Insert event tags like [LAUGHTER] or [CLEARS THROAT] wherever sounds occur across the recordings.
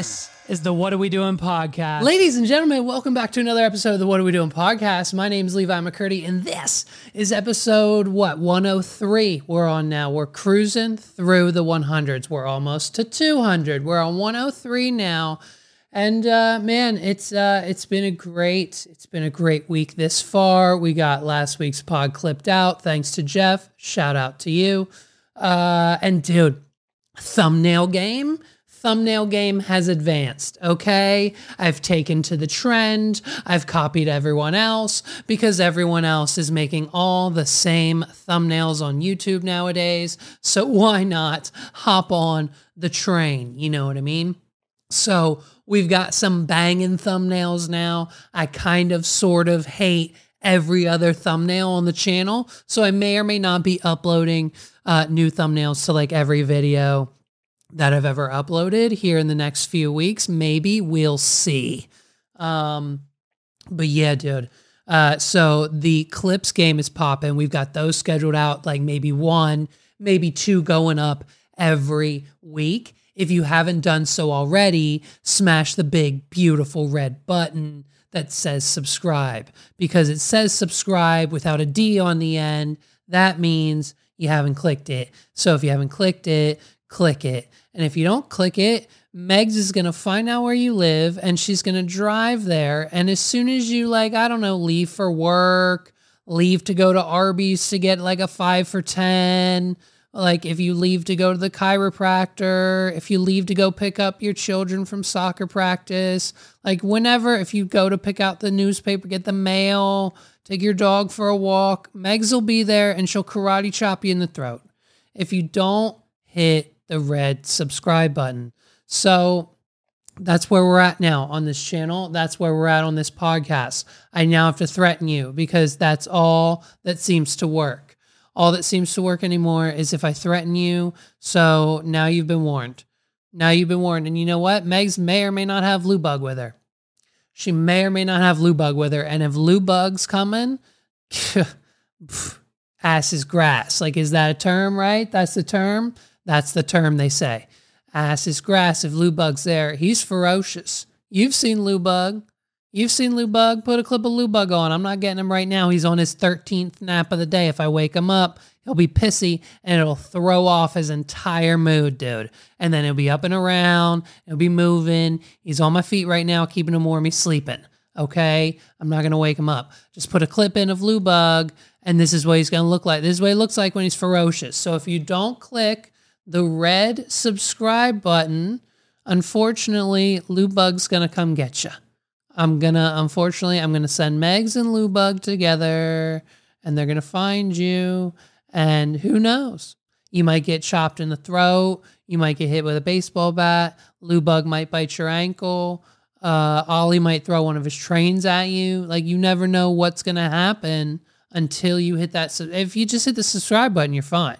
This is the What Are We Doing podcast. Ladies and gentlemen, welcome back to another episode of the What Are We Doing podcast. My name is Levi McCurdy, and this is episode what 103. We're on now. We're cruising through the 100s. We're almost to 200. We're on 103 now, and uh, man, it's uh, it's been a great it's been a great week this far. We got last week's pod clipped out. Thanks to Jeff. Shout out to you. Uh, and dude, thumbnail game thumbnail game has advanced. Okay. I've taken to the trend. I've copied everyone else because everyone else is making all the same thumbnails on YouTube nowadays. So why not hop on the train? You know what I mean? So we've got some banging thumbnails now. I kind of sort of hate every other thumbnail on the channel. So I may or may not be uploading uh, new thumbnails to like every video that I've ever uploaded here in the next few weeks. Maybe we'll see. Um, but yeah, dude. Uh, so the clips game is popping. We've got those scheduled out, like maybe one, maybe two going up every week. If you haven't done so already, smash the big, beautiful red button that says subscribe because it says subscribe without a D on the end. That means you haven't clicked it. So if you haven't clicked it, click it. And if you don't click it, Megs is going to find out where you live and she's going to drive there. And as soon as you, like, I don't know, leave for work, leave to go to Arby's to get like a five for 10, like if you leave to go to the chiropractor, if you leave to go pick up your children from soccer practice, like whenever, if you go to pick out the newspaper, get the mail, take your dog for a walk, Megs will be there and she'll karate chop you in the throat. If you don't hit the red subscribe button. So that's where we're at now on this channel. That's where we're at on this podcast. I now have to threaten you because that's all that seems to work. All that seems to work anymore is if I threaten you. So now you've been warned. Now you've been warned. And you know what? Megs may or may not have Lou Bug with her. She may or may not have Lou Bug with her. And if Lou Bug's coming, [LAUGHS] ass is grass. Like, is that a term, right? That's the term. That's the term they say. Ass is grass if Lou Bug's there. He's ferocious. You've seen Lou Bug. You've seen Lou Bug. Put a clip of Lou Bug on. I'm not getting him right now. He's on his 13th nap of the day. If I wake him up, he'll be pissy and it'll throw off his entire mood, dude. And then he'll be up and around. He'll be moving. He's on my feet right now, keeping him warm. He's sleeping. Okay. I'm not going to wake him up. Just put a clip in of Lou Bug, and this is what he's going to look like. This is what he looks like when he's ferocious. So if you don't click the red subscribe button, unfortunately, Lou Bug's gonna come get you. I'm gonna, unfortunately, I'm gonna send Megs and Lou Bug together, and they're gonna find you. And who knows? You might get chopped in the throat. You might get hit with a baseball bat. Lou Bug might bite your ankle. Uh, Ollie might throw one of his trains at you. Like you never know what's gonna happen until you hit that. If you just hit the subscribe button, you're fine.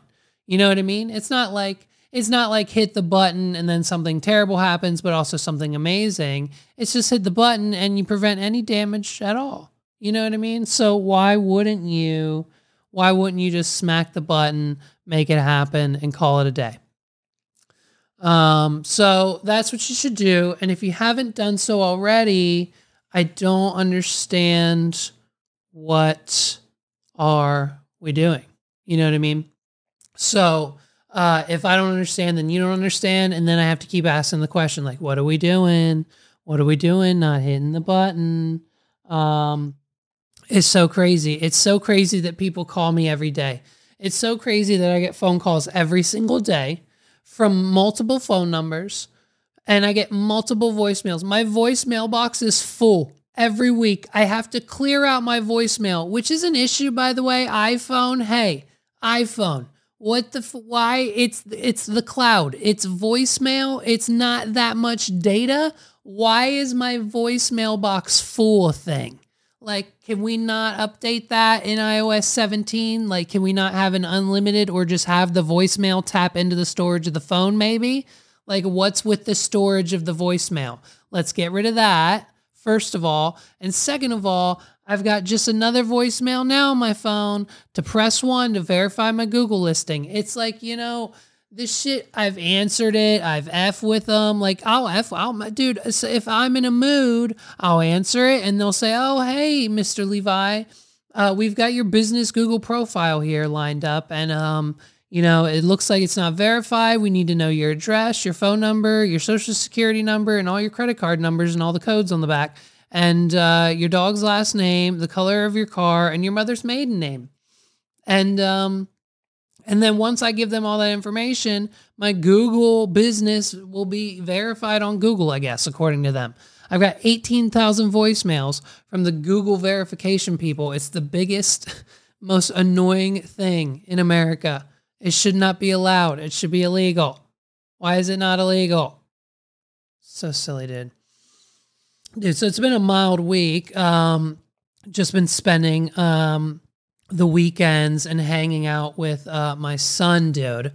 You know what I mean? It's not like it's not like hit the button and then something terrible happens, but also something amazing. It's just hit the button and you prevent any damage at all. You know what I mean? So why wouldn't you why wouldn't you just smack the button, make it happen and call it a day? Um, so that's what you should do. And if you haven't done so already, I don't understand what are we doing? You know what I mean? So uh, if I don't understand, then you don't understand. And then I have to keep asking the question, like, what are we doing? What are we doing? Not hitting the button. Um, it's so crazy. It's so crazy that people call me every day. It's so crazy that I get phone calls every single day from multiple phone numbers and I get multiple voicemails. My voicemail box is full every week. I have to clear out my voicemail, which is an issue, by the way. iPhone, hey, iPhone. What the f- why it's it's the cloud. It's voicemail. It's not that much data. Why is my voicemail box full thing? Like, can we not update that in iOS 17? Like, can we not have an unlimited or just have the voicemail tap into the storage of the phone, maybe? Like, what's with the storage of the voicemail? Let's get rid of that, first of all. And second of all, I've got just another voicemail now on my phone to press one to verify my Google listing. It's like, you know, this shit, I've answered it. I've F with them. Like, I'll F, I'll, dude, if I'm in a mood, I'll answer it and they'll say, oh, hey, Mr. Levi, uh, we've got your business Google profile here lined up. And, um, you know, it looks like it's not verified. We need to know your address, your phone number, your social security number, and all your credit card numbers and all the codes on the back and uh, your dog's last name, the color of your car, and your mother's maiden name. And um, and then once I give them all that information, my Google business will be verified on Google, I guess, according to them. I've got 18,000 voicemails from the Google verification people. It's the biggest, [LAUGHS] most annoying thing in America. It should not be allowed. It should be illegal. Why is it not illegal? So silly, dude. Dude, so it's been a mild week. Um, just been spending um the weekends and hanging out with uh my son, dude.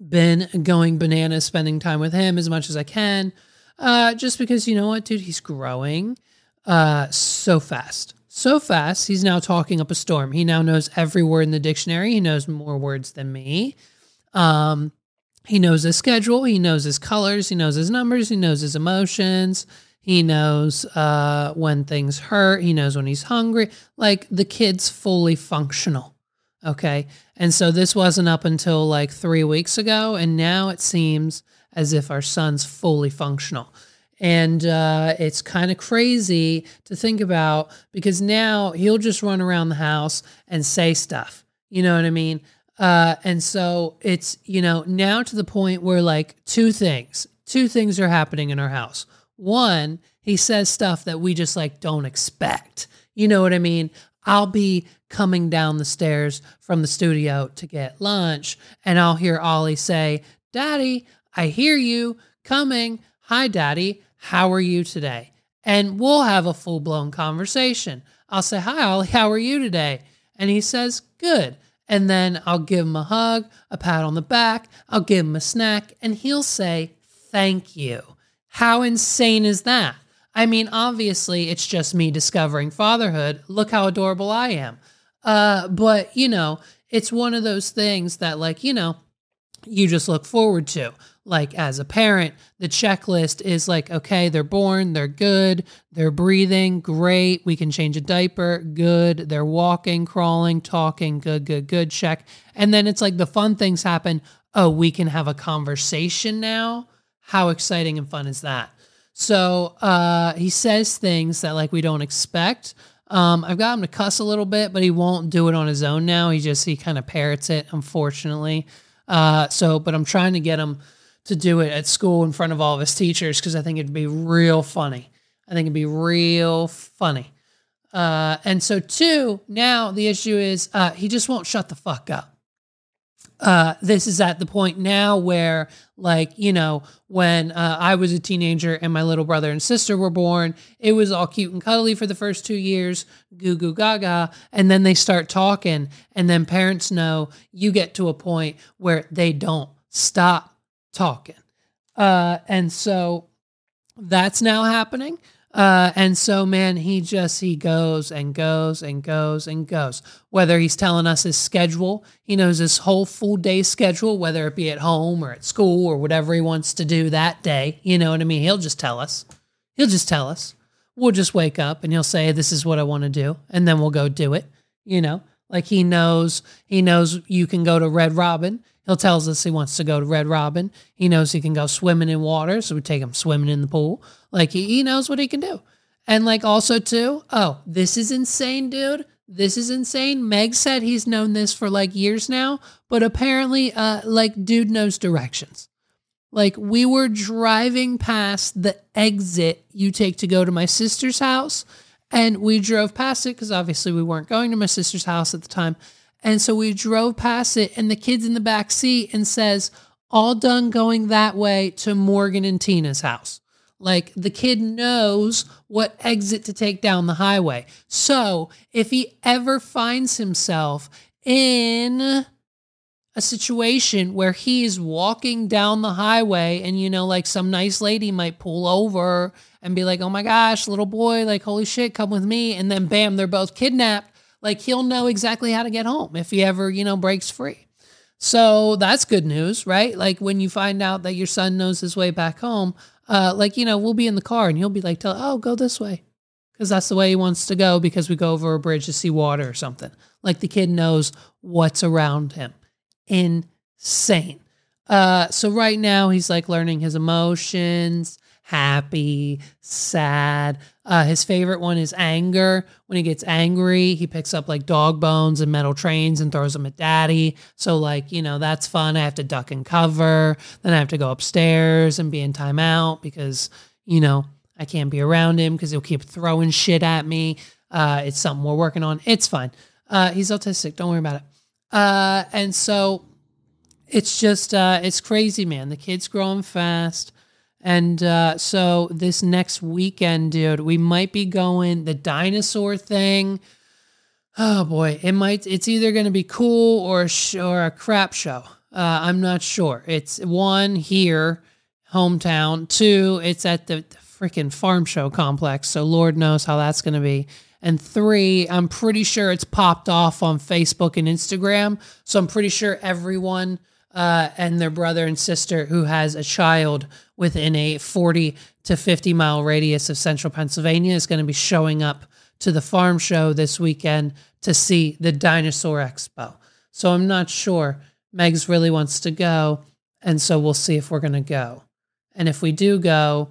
Been going bananas, spending time with him as much as I can. Uh, just because you know what, dude, he's growing uh so fast. So fast, he's now talking up a storm. He now knows every word in the dictionary. He knows more words than me. Um, he knows his schedule, he knows his colors, he knows his numbers, he knows his emotions. He knows uh, when things hurt. He knows when he's hungry. Like the kid's fully functional. Okay. And so this wasn't up until like three weeks ago. And now it seems as if our son's fully functional. And uh, it's kind of crazy to think about because now he'll just run around the house and say stuff. You know what I mean? Uh, and so it's, you know, now to the point where like two things, two things are happening in our house. One, he says stuff that we just like don't expect. You know what I mean? I'll be coming down the stairs from the studio to get lunch, and I'll hear Ollie say, Daddy, I hear you coming. Hi, Daddy. How are you today? And we'll have a full blown conversation. I'll say, Hi, Ollie. How are you today? And he says, Good. And then I'll give him a hug, a pat on the back, I'll give him a snack, and he'll say, Thank you. How insane is that? I mean, obviously, it's just me discovering fatherhood. Look how adorable I am. Uh, but, you know, it's one of those things that, like, you know, you just look forward to. Like, as a parent, the checklist is like, okay, they're born, they're good, they're breathing, great. We can change a diaper, good. They're walking, crawling, talking, good, good, good, check. And then it's like the fun things happen. Oh, we can have a conversation now how exciting and fun is that? So uh, he says things that like we don't expect. Um, I've got him to cuss a little bit, but he won't do it on his own now. He just he kind of parrots it, unfortunately. Uh, so, but I'm trying to get him to do it at school in front of all of his teachers because I think it'd be real funny. I think it'd be real funny. Uh, and so, two, now the issue is uh, he just won't shut the fuck up uh, this is at the point now where, like, you know, when uh, I was a teenager and my little brother and sister were born, it was all cute and cuddly for the first two years, goo goo gaga. And then they start talking. And then parents know you get to a point where they don't stop talking. Uh, and so that's now happening. Uh, and so, man, he just he goes and goes and goes and goes. Whether he's telling us his schedule, he knows his whole full day schedule, whether it be at home or at school or whatever he wants to do that day. You know what I mean? He'll just tell us. He'll just tell us. we'll just wake up and he'll say, This is what I want to do. And then we'll go do it. You know, like he knows, he knows you can go to Red Robin. He'll tells us he wants to go to Red Robin. He knows he can go swimming in water. So we take him swimming in the pool. Like he, he knows what he can do. And like also too, oh, this is insane, dude. This is insane. Meg said he's known this for like years now, but apparently, uh, like dude knows directions. Like we were driving past the exit you take to go to my sister's house, and we drove past it because obviously we weren't going to my sister's house at the time. And so we drove past it, and the kid's in the back seat and says, All done going that way to Morgan and Tina's house. Like the kid knows what exit to take down the highway. So if he ever finds himself in a situation where he is walking down the highway and, you know, like some nice lady might pull over and be like, oh my gosh, little boy, like, holy shit, come with me. And then bam, they're both kidnapped. Like he'll know exactly how to get home if he ever, you know, breaks free. So that's good news, right? Like when you find out that your son knows his way back home, uh, like, you know, we'll be in the car and he'll be like, tell, oh, go this way. Because that's the way he wants to go because we go over a bridge to see water or something. Like the kid knows what's around him. Insane. Uh, so right now he's like learning his emotions happy, sad. Uh, his favorite one is anger. When he gets angry, he picks up like dog bones and metal trains and throws them at daddy. So, like, you know, that's fun. I have to duck and cover. Then I have to go upstairs and be in timeout because, you know, I can't be around him because he'll keep throwing shit at me. Uh, it's something we're working on. It's fine. Uh, he's autistic. Don't worry about it. Uh, and so it's just, uh, it's crazy, man. The kid's growing fast. And uh, so this next weekend, dude, we might be going the dinosaur thing. Oh boy, it might. It's either going to be cool or a sh- or a crap show. Uh, I'm not sure. It's one here, hometown. Two, it's at the, the freaking farm show complex. So Lord knows how that's going to be. And three, I'm pretty sure it's popped off on Facebook and Instagram. So I'm pretty sure everyone uh, and their brother and sister who has a child within a 40 to 50 mile radius of central Pennsylvania is going to be showing up to the farm show this weekend to see the Dinosaur Expo. So I'm not sure. Megs really wants to go. And so we'll see if we're going to go. And if we do go,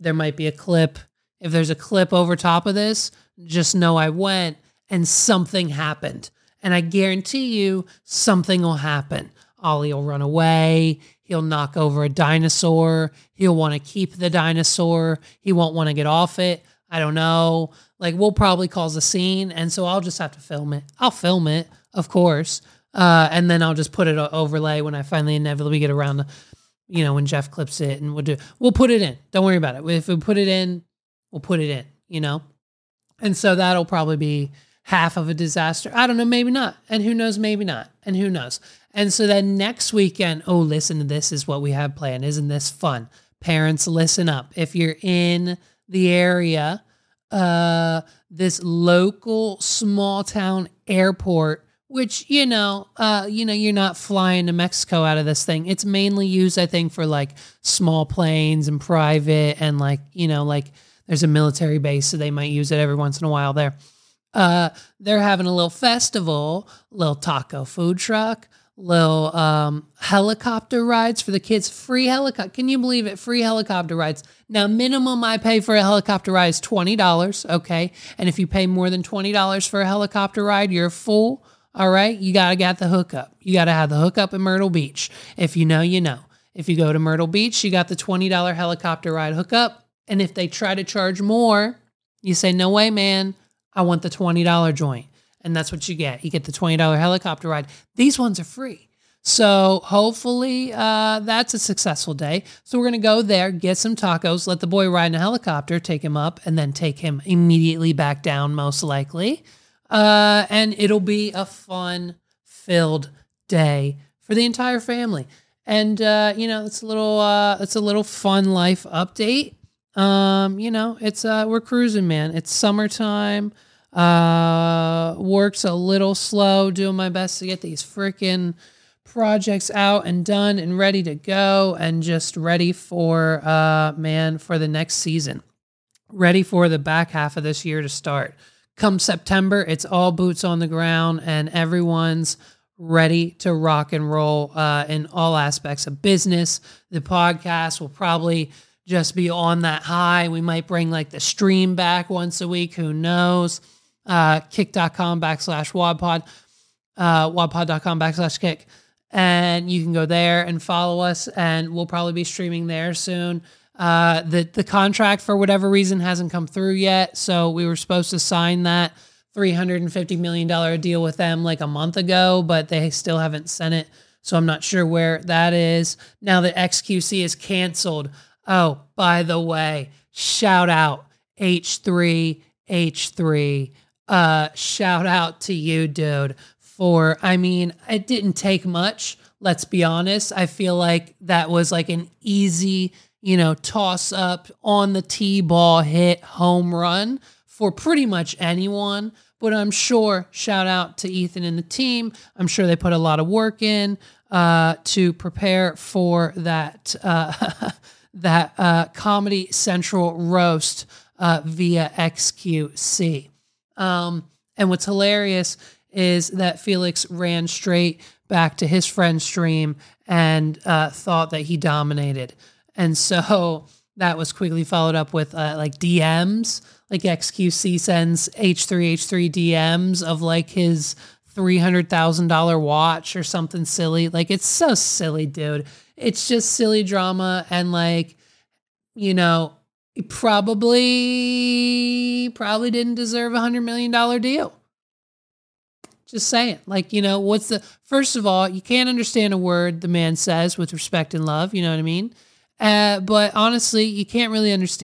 there might be a clip. If there's a clip over top of this, just know I went and something happened. And I guarantee you something will happen. Ollie will run away. He'll knock over a dinosaur. He'll want to keep the dinosaur. He won't want to get off it. I don't know. Like, we'll probably cause a scene. And so I'll just have to film it. I'll film it, of course. Uh, and then I'll just put it overlay when I finally inevitably get around to, you know, when Jeff clips it and we'll do, we'll put it in. Don't worry about it. If we put it in, we'll put it in, you know? And so that'll probably be half of a disaster. I don't know, maybe not. And who knows, maybe not. And who knows. And so then next weekend, oh, listen to this is what we have planned. Isn't this fun? Parents, listen up. If you're in the area, uh, this local small town airport, which you know, uh, you know, you're not flying to Mexico out of this thing. It's mainly used, I think, for like small planes and private, and like you know, like there's a military base, so they might use it every once in a while there. Uh, they're having a little festival, little taco food truck, little um, helicopter rides for the kids. Free helicopter. Can you believe it? Free helicopter rides. Now, minimum I pay for a helicopter ride is $20. Okay. And if you pay more than $20 for a helicopter ride, you're a fool. All right. You got to get the hookup. You got to have the hookup in Myrtle Beach. If you know, you know. If you go to Myrtle Beach, you got the $20 helicopter ride hookup. And if they try to charge more, you say, no way, man. I want the $20 joint and that's what you get. You get the $20 helicopter ride. These ones are free. So hopefully uh, that's a successful day. So we're going to go there, get some tacos, let the boy ride in a helicopter, take him up, and then take him immediately back down, most likely. Uh, and it'll be a fun filled day for the entire family. And uh, you know, it's a little uh, it's a little fun life update. Um, you know, it's uh, we're cruising, man. It's summertime. Uh, works a little slow, doing my best to get these freaking projects out and done and ready to go and just ready for uh man for the next season. ready for the back half of this year to start. Come September, it's all boots on the ground and everyone's ready to rock and roll uh, in all aspects of business. The podcast will probably just be on that high. We might bring like the stream back once a week. Who knows? Uh, kick.com backslash wadpod, uh, wadpod.com backslash kick. And you can go there and follow us, and we'll probably be streaming there soon. Uh, the the contract for whatever reason hasn't come through yet, so we were supposed to sign that three hundred and fifty million dollar deal with them like a month ago, but they still haven't sent it. So I'm not sure where that is. Now that XQC is canceled. Oh, by the way, shout out H3 H3. Uh, shout out to you, dude. For I mean, it didn't take much. Let's be honest. I feel like that was like an easy you know, toss up on the tee ball hit home run for pretty much anyone. But I'm sure, shout out to Ethan and the team. I'm sure they put a lot of work in uh, to prepare for that uh, [LAUGHS] that uh, Comedy Central roast uh, via XQC. Um, and what's hilarious is that Felix ran straight back to his friend's stream and uh, thought that he dominated. And so [LAUGHS] that was quickly followed up with uh, like DMs. Like XQC sends H3H3 DMs of like his $300,000 watch or something silly. Like it's so silly, dude. It's just silly drama. And like, you know, probably, probably didn't deserve a $100 million deal. Just saying. Like, you know, what's the, first of all, you can't understand a word the man says with respect and love. You know what I mean? Uh, but honestly, you can't really understand.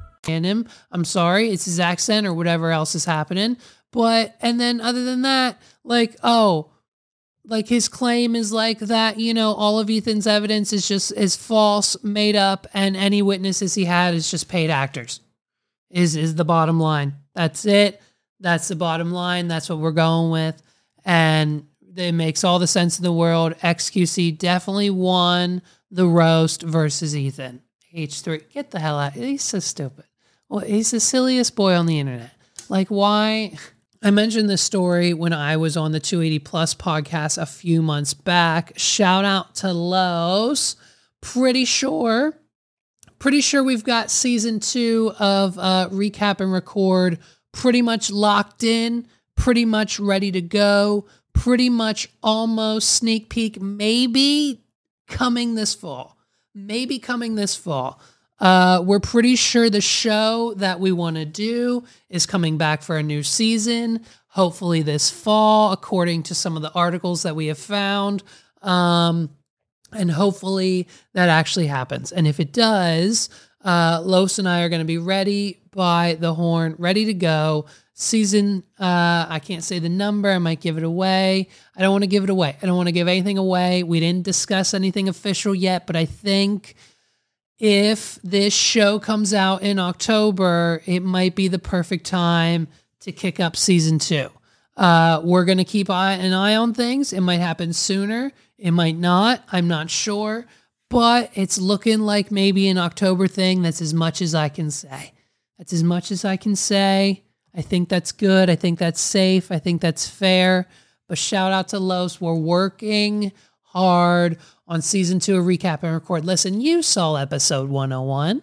Him, I'm sorry, it's his accent or whatever else is happening. But and then other than that, like oh, like his claim is like that. You know, all of Ethan's evidence is just is false, made up, and any witnesses he had is just paid actors. Is is the bottom line? That's it. That's the bottom line. That's what we're going with, and it makes all the sense in the world. XQC definitely won the roast versus Ethan. H3, get the hell out. He's so stupid. Well, he's the silliest boy on the internet. Like, why? I mentioned this story when I was on the 280 Plus podcast a few months back. Shout out to Los. Pretty sure, pretty sure we've got season two of uh, Recap and Record pretty much locked in, pretty much ready to go, pretty much almost sneak peek, maybe coming this fall. Maybe coming this fall. Uh, we're pretty sure the show that we want to do is coming back for a new season, hopefully this fall, according to some of the articles that we have found. Um, and hopefully that actually happens. And if it does, uh, Los and I are going to be ready by the horn, ready to go season uh i can't say the number i might give it away i don't want to give it away i don't want to give anything away we didn't discuss anything official yet but i think if this show comes out in october it might be the perfect time to kick up season two uh we're gonna keep an eye on things it might happen sooner it might not i'm not sure but it's looking like maybe an october thing that's as much as i can say that's as much as i can say I think that's good. I think that's safe. I think that's fair. But shout out to Los. We're working hard on season two of Recap and Record. Listen, you saw episode 101.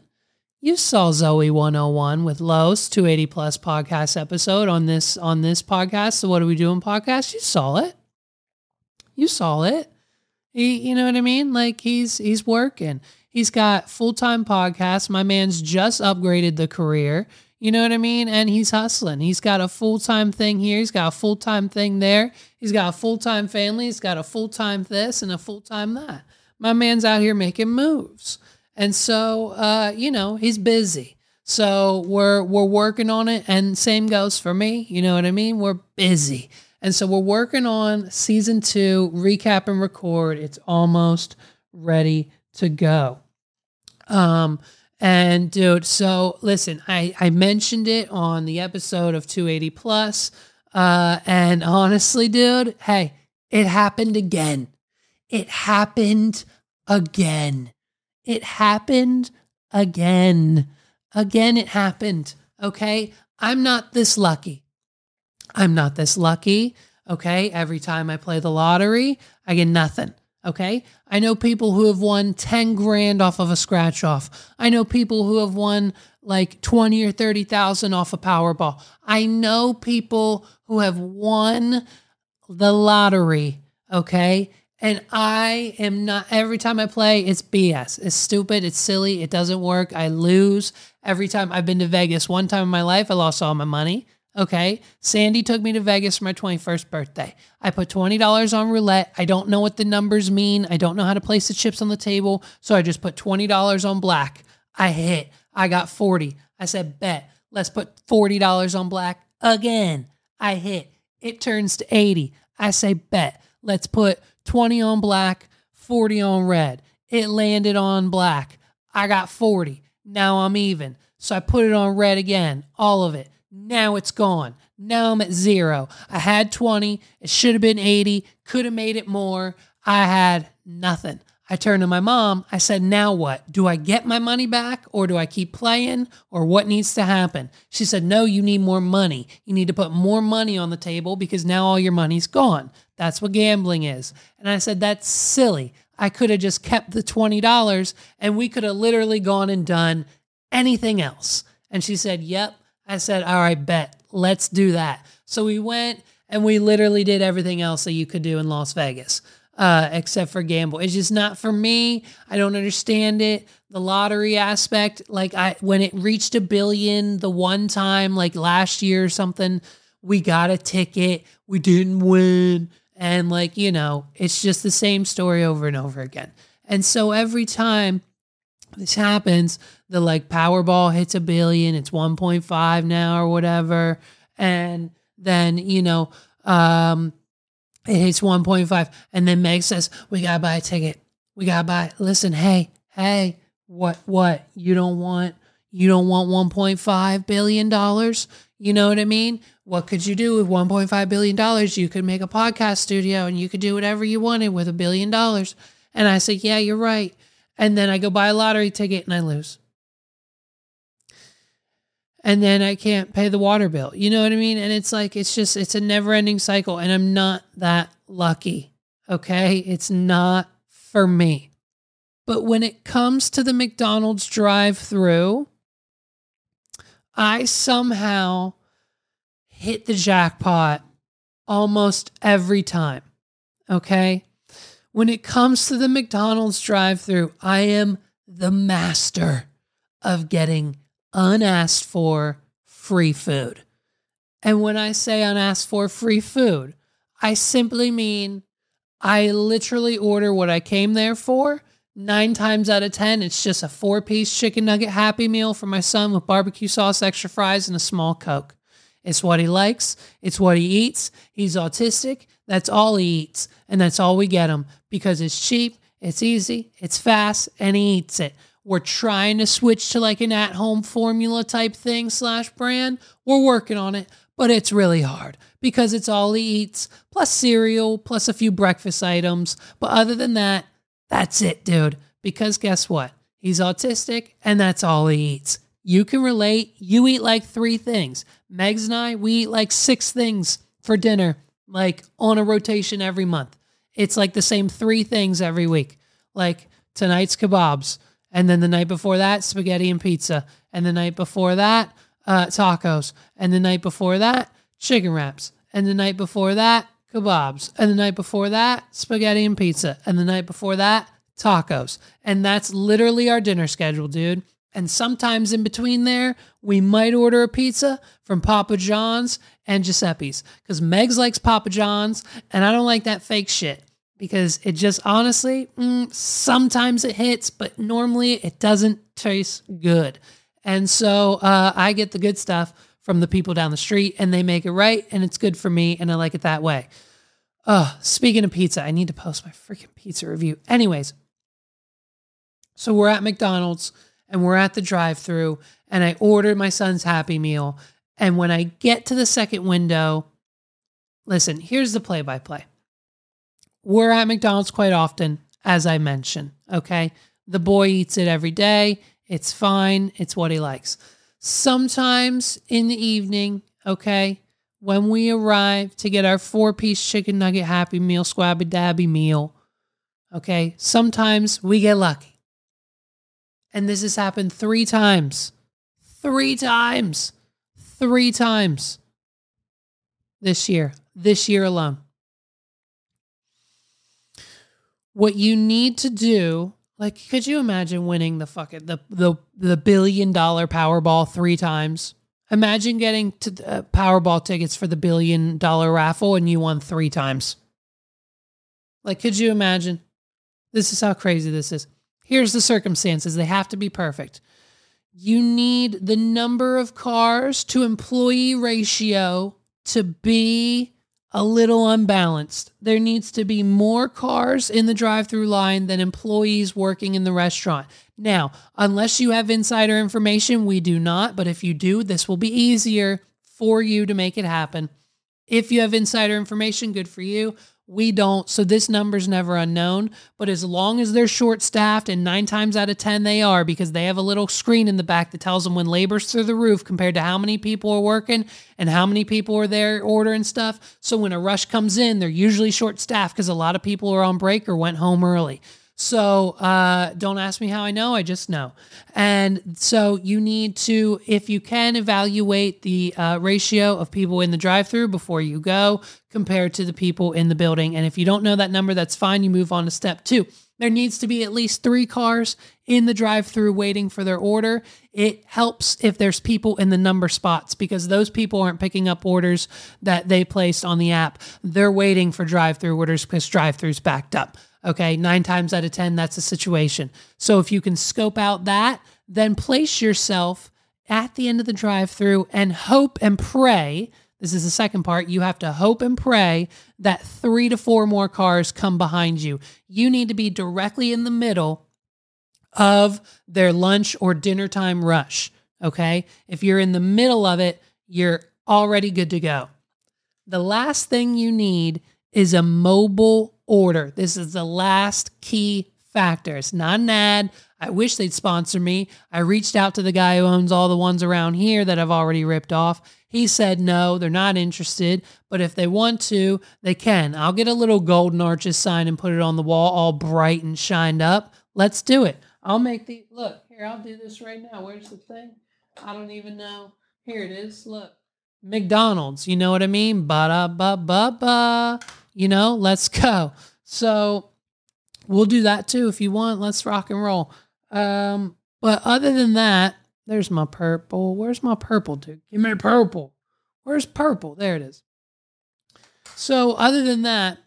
You saw Zoe 101 with Los 280 plus podcast episode on this on this podcast. So what are we doing podcast? You saw it. You saw it. He, you know what I mean? Like he's he's working. He's got full-time podcasts. My man's just upgraded the career. You know what I mean? And he's hustling. He's got a full time thing here. He's got a full time thing there. He's got a full time family. He's got a full time this and a full time that. My man's out here making moves. And so, uh, you know, he's busy. So we're we're working on it, and same goes for me. You know what I mean? We're busy, and so we're working on season two recap and record. It's almost ready to go. Um, and dude, so listen, I I mentioned it on the episode of 280 plus, uh, and honestly, dude, hey, it happened again. It happened again. It happened again. Again, it happened. Okay. I'm not this lucky. I'm not this lucky. Okay. Every time I play the lottery, I get nothing. Okay. I know people who have won 10 grand off of a scratch off. I know people who have won like 20 or 30,000 off a Powerball. I know people who have won the lottery. Okay. And I am not, every time I play, it's BS. It's stupid. It's silly. It doesn't work. I lose every time I've been to Vegas. One time in my life, I lost all my money. Okay. Sandy took me to Vegas for my 21st birthday. I put $20 on roulette. I don't know what the numbers mean. I don't know how to place the chips on the table. So I just put $20 on black. I hit. I got 40. I said, bet. Let's put $40 on black again. I hit. It turns to 80. I say, bet. Let's put 20 on black, 40 on red. It landed on black. I got 40. Now I'm even. So I put it on red again, all of it. Now it's gone. Now I'm at zero. I had 20. It should have been 80. Could have made it more. I had nothing. I turned to my mom. I said, Now what? Do I get my money back or do I keep playing or what needs to happen? She said, No, you need more money. You need to put more money on the table because now all your money's gone. That's what gambling is. And I said, That's silly. I could have just kept the $20 and we could have literally gone and done anything else. And she said, Yep. I said, All right, bet. Let's do that. So we went and we literally did everything else that you could do in Las Vegas uh, except for gamble. It's just not for me. I don't understand it. The lottery aspect, like I when it reached a billion the one time, like last year or something, we got a ticket, we didn't win, and like you know, it's just the same story over and over again. And so every time this happens, the like Powerball hits a billion, it's 1.5 now or whatever, and then you know, um, it hits 1.5. And then Meg says, We gotta buy a ticket. We gotta buy. Listen, hey, hey, what what? You don't want you don't want 1.5 billion dollars? You know what I mean? What could you do with 1.5 billion dollars? You could make a podcast studio and you could do whatever you wanted with a billion dollars. And I said, Yeah, you're right. And then I go buy a lottery ticket and I lose and then I can't pay the water bill. You know what I mean? And it's like, it's just, it's a never ending cycle. And I'm not that lucky. Okay. It's not for me. But when it comes to the McDonald's drive through, I somehow hit the jackpot almost every time. Okay. When it comes to the McDonald's drive through, I am the master of getting unasked for free food. And when I say unasked for free food, I simply mean I literally order what I came there for. Nine times out of 10, it's just a four piece chicken nugget happy meal for my son with barbecue sauce, extra fries, and a small Coke. It's what he likes, it's what he eats. He's autistic. That's all he eats. And that's all we get him because it's cheap, it's easy, it's fast, and he eats it. We're trying to switch to like an at home formula type thing slash brand. We're working on it, but it's really hard because it's all he eats, plus cereal, plus a few breakfast items. But other than that, that's it, dude. Because guess what? He's autistic and that's all he eats. You can relate. You eat like three things. Megs and I, we eat like six things for dinner, like on a rotation every month. It's like the same three things every week. Like tonight's kebabs. And then the night before that, spaghetti and pizza. And the night before that, uh, tacos. And the night before that, chicken wraps. And the night before that, kebabs. And the night before that, spaghetti and pizza. And the night before that, tacos. And that's literally our dinner schedule, dude. And sometimes in between there, we might order a pizza from Papa John's and Giuseppe's because Megs likes Papa John's and I don't like that fake shit because it just honestly, mm, sometimes it hits, but normally it doesn't taste good. And so uh, I get the good stuff from the people down the street and they make it right and it's good for me and I like it that way. Uh, speaking of pizza, I need to post my freaking pizza review. Anyways, so we're at McDonald's and we're at the drive through and I ordered my son's Happy Meal. And when I get to the second window, listen, here's the play by play. We're at McDonald's quite often, as I mentioned. Okay. The boy eats it every day. It's fine. It's what he likes. Sometimes in the evening, okay, when we arrive to get our four piece chicken nugget happy meal, squabby dabby meal, okay, sometimes we get lucky. And this has happened three times. Three times. Three times this year, this year alone. What you need to do, like, could you imagine winning the fucking the the the billion dollar Powerball three times? Imagine getting to uh, Powerball tickets for the billion dollar raffle and you won three times. Like, could you imagine? This is how crazy this is. Here's the circumstances they have to be perfect. You need the number of cars to employee ratio to be a little unbalanced. There needs to be more cars in the drive through line than employees working in the restaurant. Now, unless you have insider information, we do not, but if you do, this will be easier for you to make it happen. If you have insider information, good for you. We don't. So this number's never unknown. But as long as they're short staffed, and nine times out of 10 they are, because they have a little screen in the back that tells them when labor's through the roof compared to how many people are working and how many people are there ordering stuff. So when a rush comes in, they're usually short staffed because a lot of people are on break or went home early. So uh, don't ask me how I know. I just know. And so you need to, if you can, evaluate the uh, ratio of people in the drive-through before you go compared to the people in the building. And if you don't know that number, that's fine. You move on to step two. There needs to be at least three cars in the drive-through waiting for their order. It helps if there's people in the number spots because those people aren't picking up orders that they placed on the app. They're waiting for drive-through orders because drive-throughs backed up. Okay, nine times out of 10, that's a situation. So if you can scope out that, then place yourself at the end of the drive through and hope and pray. This is the second part. You have to hope and pray that three to four more cars come behind you. You need to be directly in the middle of their lunch or dinner time rush. Okay. If you're in the middle of it, you're already good to go. The last thing you need is a mobile order. This is the last key factor. It's not an ad. I wish they'd sponsor me. I reached out to the guy who owns all the ones around here that I've already ripped off. He said no, they're not interested, but if they want to, they can. I'll get a little golden arches sign and put it on the wall all bright and shined up. Let's do it. I'll make the look here. I'll do this right now. Where's the thing? I don't even know. Here it is. Look, McDonald's. You know what I mean? Ba da ba ba ba you know, let's go. So we'll do that too if you want. Let's rock and roll. Um, but other than that, there's my purple. Where's my purple, dude? Give me purple. Where's purple? There it is. So other than that,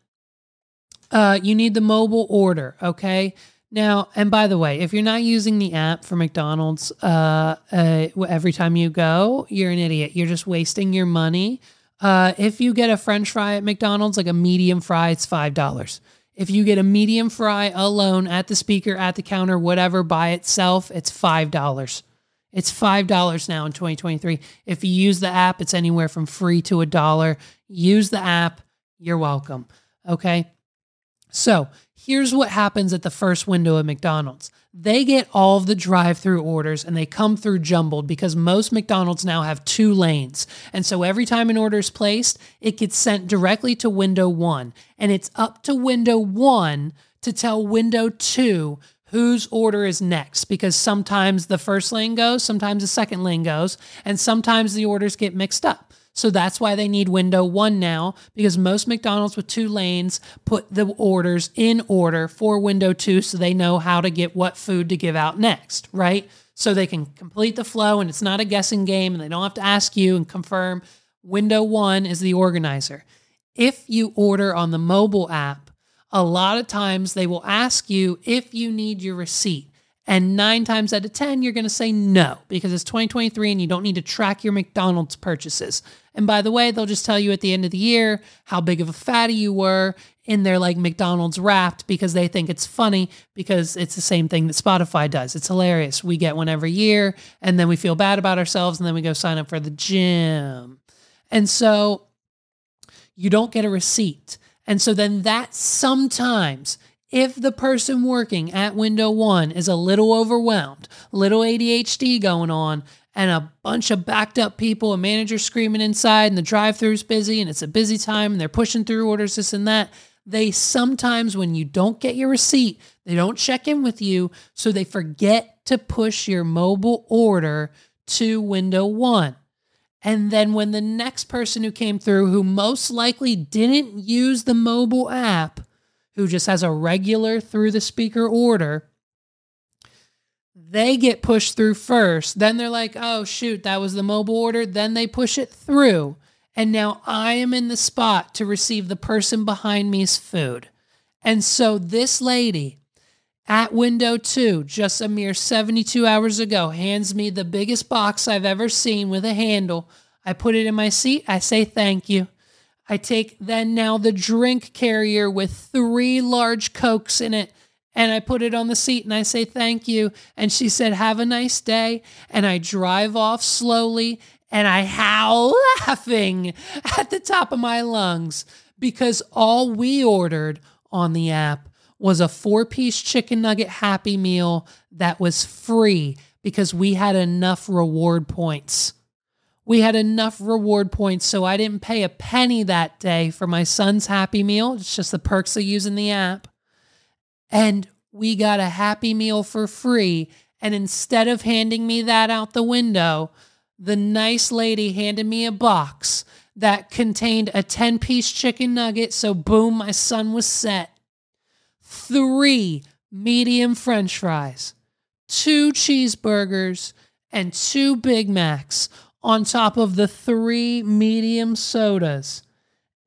uh, you need the mobile order, okay? Now, and by the way, if you're not using the app for McDonald's uh, uh, every time you go, you're an idiot. You're just wasting your money. Uh, if you get a French fry at McDonald's, like a medium fry, it's five dollars. If you get a medium fry alone at the speaker, at the counter, whatever by itself, it's five dollars. It's five dollars now in 2023. If you use the app, it's anywhere from free to a dollar. Use the app. You're welcome. Okay. So here's what happens at the first window at McDonald's they get all of the drive through orders and they come through jumbled because most McDonald's now have two lanes. And so every time an order is placed, it gets sent directly to window one. And it's up to window one to tell window two whose order is next because sometimes the first lane goes, sometimes the second lane goes, and sometimes the orders get mixed up. So that's why they need window one now, because most McDonald's with two lanes put the orders in order for window two so they know how to get what food to give out next, right? So they can complete the flow and it's not a guessing game and they don't have to ask you and confirm. Window one is the organizer. If you order on the mobile app, a lot of times they will ask you if you need your receipt. And nine times out of 10, you're going to say no because it's 2023 and you don't need to track your McDonald's purchases. And by the way, they'll just tell you at the end of the year how big of a fatty you were in their like McDonald's wrapped because they think it's funny because it's the same thing that Spotify does. It's hilarious. We get one every year and then we feel bad about ourselves and then we go sign up for the gym. And so you don't get a receipt. And so then that sometimes if the person working at window one is a little overwhelmed, little ADHD going on, and a bunch of backed up people, a manager screaming inside, and the drive through's busy, and it's a busy time, and they're pushing through orders, this and that. They sometimes, when you don't get your receipt, they don't check in with you, so they forget to push your mobile order to window one. And then when the next person who came through, who most likely didn't use the mobile app, who just has a regular through the speaker order, they get pushed through first. Then they're like, oh, shoot, that was the mobile order. Then they push it through. And now I am in the spot to receive the person behind me's food. And so this lady at window two, just a mere 72 hours ago, hands me the biggest box I've ever seen with a handle. I put it in my seat. I say thank you. I take then now the drink carrier with three large Cokes in it and I put it on the seat and I say thank you. And she said, Have a nice day. And I drive off slowly and I howl [LAUGHS] laughing at the top of my lungs because all we ordered on the app was a four piece chicken nugget happy meal that was free because we had enough reward points. We had enough reward points, so I didn't pay a penny that day for my son's happy meal. It's just the perks of using the app. And we got a happy meal for free. And instead of handing me that out the window, the nice lady handed me a box that contained a 10 piece chicken nugget. So, boom, my son was set. Three medium french fries, two cheeseburgers, and two Big Macs on top of the three medium sodas.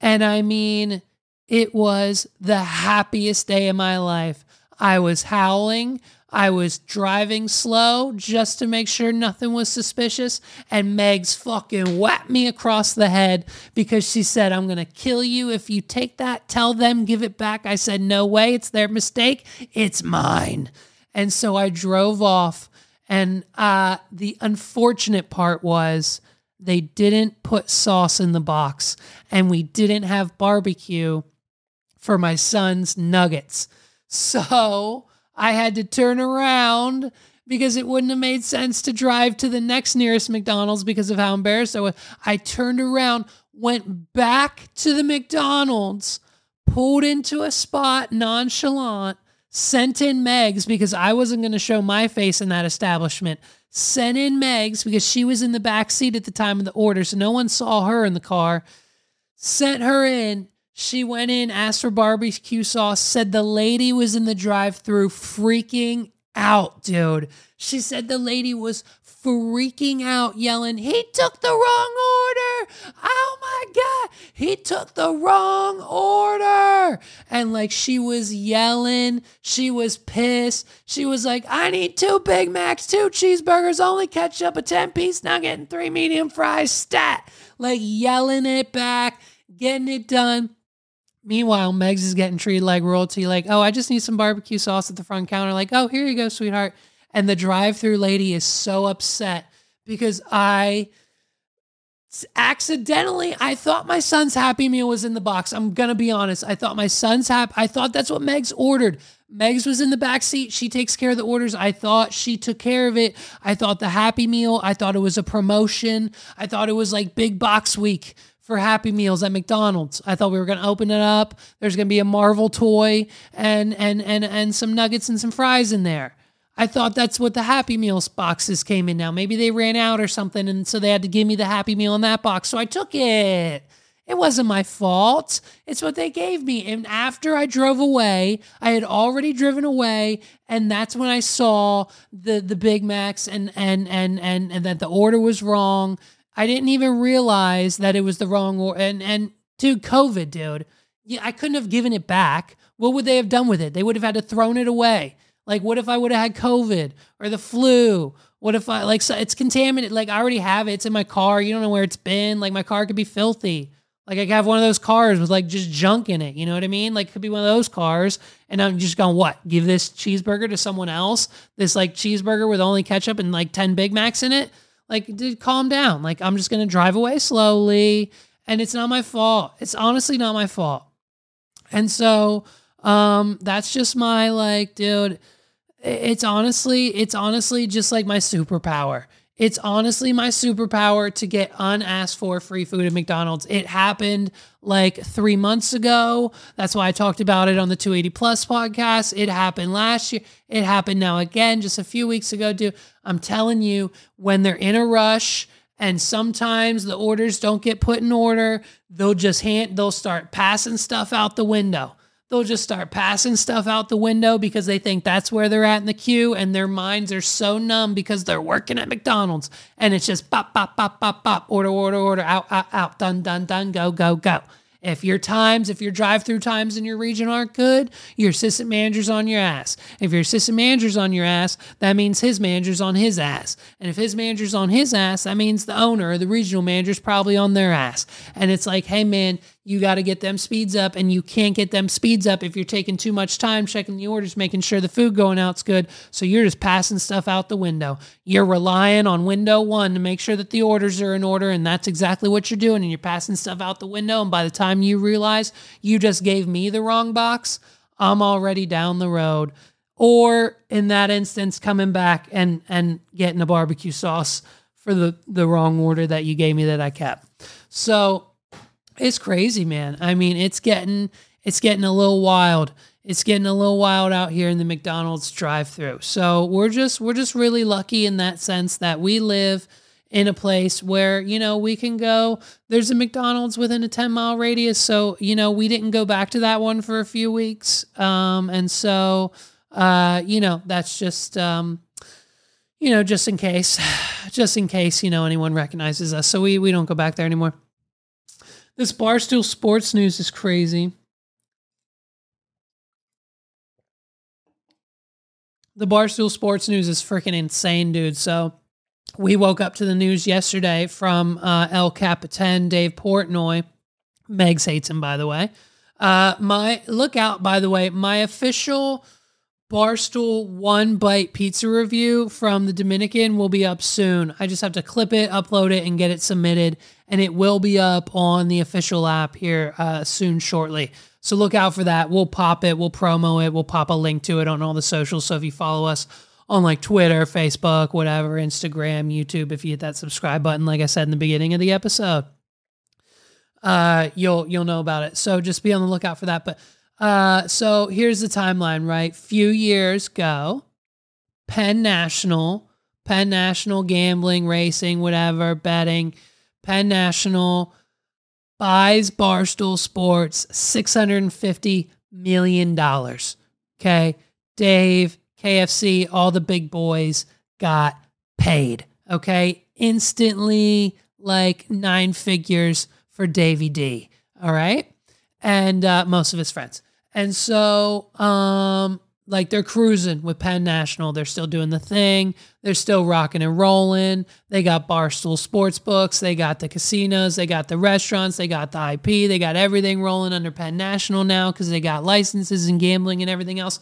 And I mean, it was the happiest day of my life. I was howling. I was driving slow just to make sure nothing was suspicious. And Megs fucking whacked me across the head because she said, I'm going to kill you if you take that. Tell them, give it back. I said, No way. It's their mistake. It's mine. And so I drove off. And uh, the unfortunate part was they didn't put sauce in the box and we didn't have barbecue for my son's nuggets. So I had to turn around because it wouldn't have made sense to drive to the next nearest McDonald's because of how embarrassed I was. I turned around, went back to the McDonald's, pulled into a spot nonchalant, sent in Megs because I wasn't going to show my face in that establishment. Sent in Megs because she was in the back seat at the time of the order, so no one saw her in the car. Sent her in she went in, asked for barbecue sauce, said the lady was in the drive through freaking out, dude. She said the lady was freaking out, yelling, He took the wrong order. Oh my God. He took the wrong order. And like she was yelling, she was pissed. She was like, I need two Big Macs, two cheeseburgers, only ketchup, a 10 piece nugget, and three medium fries, stat. Like yelling it back, getting it done. Meanwhile, Megs is getting treated like royalty, like, oh, I just need some barbecue sauce at the front counter. Like, oh, here you go, sweetheart. And the drive through lady is so upset because I accidentally I thought my son's happy meal was in the box. I'm gonna be honest. I thought my son's happy. I thought that's what Megs ordered. Megs was in the back seat. She takes care of the orders. I thought she took care of it. I thought the happy meal. I thought it was a promotion. I thought it was like big box week for Happy Meals at McDonald's. I thought we were going to open it up. There's going to be a Marvel toy and and and and some nuggets and some fries in there. I thought that's what the Happy Meals boxes came in now. Maybe they ran out or something and so they had to give me the Happy Meal in that box. So I took it. It wasn't my fault. It's what they gave me. And after I drove away, I had already driven away, and that's when I saw the the Big Macs and and and and, and that the order was wrong. I didn't even realize that it was the wrong or and and dude, COVID, dude. Yeah, I couldn't have given it back. What would they have done with it? They would have had to thrown it away. Like, what if I would have had COVID or the flu? What if I, like, so it's contaminated? Like, I already have it. It's in my car. You don't know where it's been. Like, my car could be filthy. Like, I could have one of those cars with like just junk in it. You know what I mean? Like, could be one of those cars. And I'm just going, what? Give this cheeseburger to someone else? This like cheeseburger with only ketchup and like 10 Big Macs in it? Like, dude, calm down. Like, I'm just to drive away slowly. And it's not my fault. It's honestly not my fault. And so, um, that's just my like, dude, it's honestly, it's honestly just like my superpower. It's honestly my superpower to get unasked for free food at McDonald's. It happened like three months ago. That's why I talked about it on the 280 Plus podcast. It happened last year. It happened now again, just a few weeks ago, dude. I'm telling you, when they're in a rush, and sometimes the orders don't get put in order, they'll just hand, they'll start passing stuff out the window they'll just start passing stuff out the window because they think that's where they're at in the queue and their minds are so numb because they're working at McDonald's and it's just pop, pop, pop, pop, pop, order, order, order, out, out, out, done, done, done, go, go, go. If your times, if your drive through times in your region aren't good, your assistant manager's on your ass. If your assistant manager's on your ass, that means his manager's on his ass. And if his manager's on his ass, that means the owner or the regional manager's probably on their ass. And it's like, hey man, you got to get them speeds up and you can't get them speeds up if you're taking too much time checking the orders making sure the food going out's good. So you're just passing stuff out the window. You're relying on window one to make sure that the orders are in order and that's exactly what you're doing and you're passing stuff out the window and by the time you realize you just gave me the wrong box i'm already down the road. Or in that instance coming back and and getting a barbecue sauce for the the wrong order that you gave me that i kept. So it's crazy, man. I mean, it's getting it's getting a little wild. It's getting a little wild out here in the McDonald's drive-through. So we're just we're just really lucky in that sense that we live in a place where you know we can go there's a mcdonald's within a 10 mile radius so you know we didn't go back to that one for a few weeks um, and so uh, you know that's just um, you know just in case [SIGHS] just in case you know anyone recognizes us so we we don't go back there anymore this Barstool Sports news is crazy. The Barstool Sports news is freaking insane, dude. So we woke up to the news yesterday from uh, El Capitan, Dave Portnoy. Megs hates him, by the way. Uh, my look out, by the way, my official Barstool One Bite Pizza review from the Dominican will be up soon. I just have to clip it, upload it, and get it submitted. And it will be up on the official app here uh, soon, shortly. So look out for that. We'll pop it, we'll promo it, we'll pop a link to it on all the socials. So if you follow us on like Twitter, Facebook, whatever, Instagram, YouTube, if you hit that subscribe button, like I said in the beginning of the episode, uh, you'll you'll know about it. So just be on the lookout for that. But uh, so here's the timeline, right? Few years ago, Penn National, Penn National gambling, racing, whatever, betting, Penn National buys Barstool Sports $650 million. Okay. Dave, KFC, all the big boys got paid. Okay. Instantly, like nine figures for Davy D. All right. And uh, most of his friends. And so, um, like they're cruising with Penn National. They're still doing the thing. They're still rocking and rolling. They got Barstool sports books. They got the casinos. They got the restaurants. They got the IP. They got everything rolling under Penn National now because they got licenses and gambling and everything else.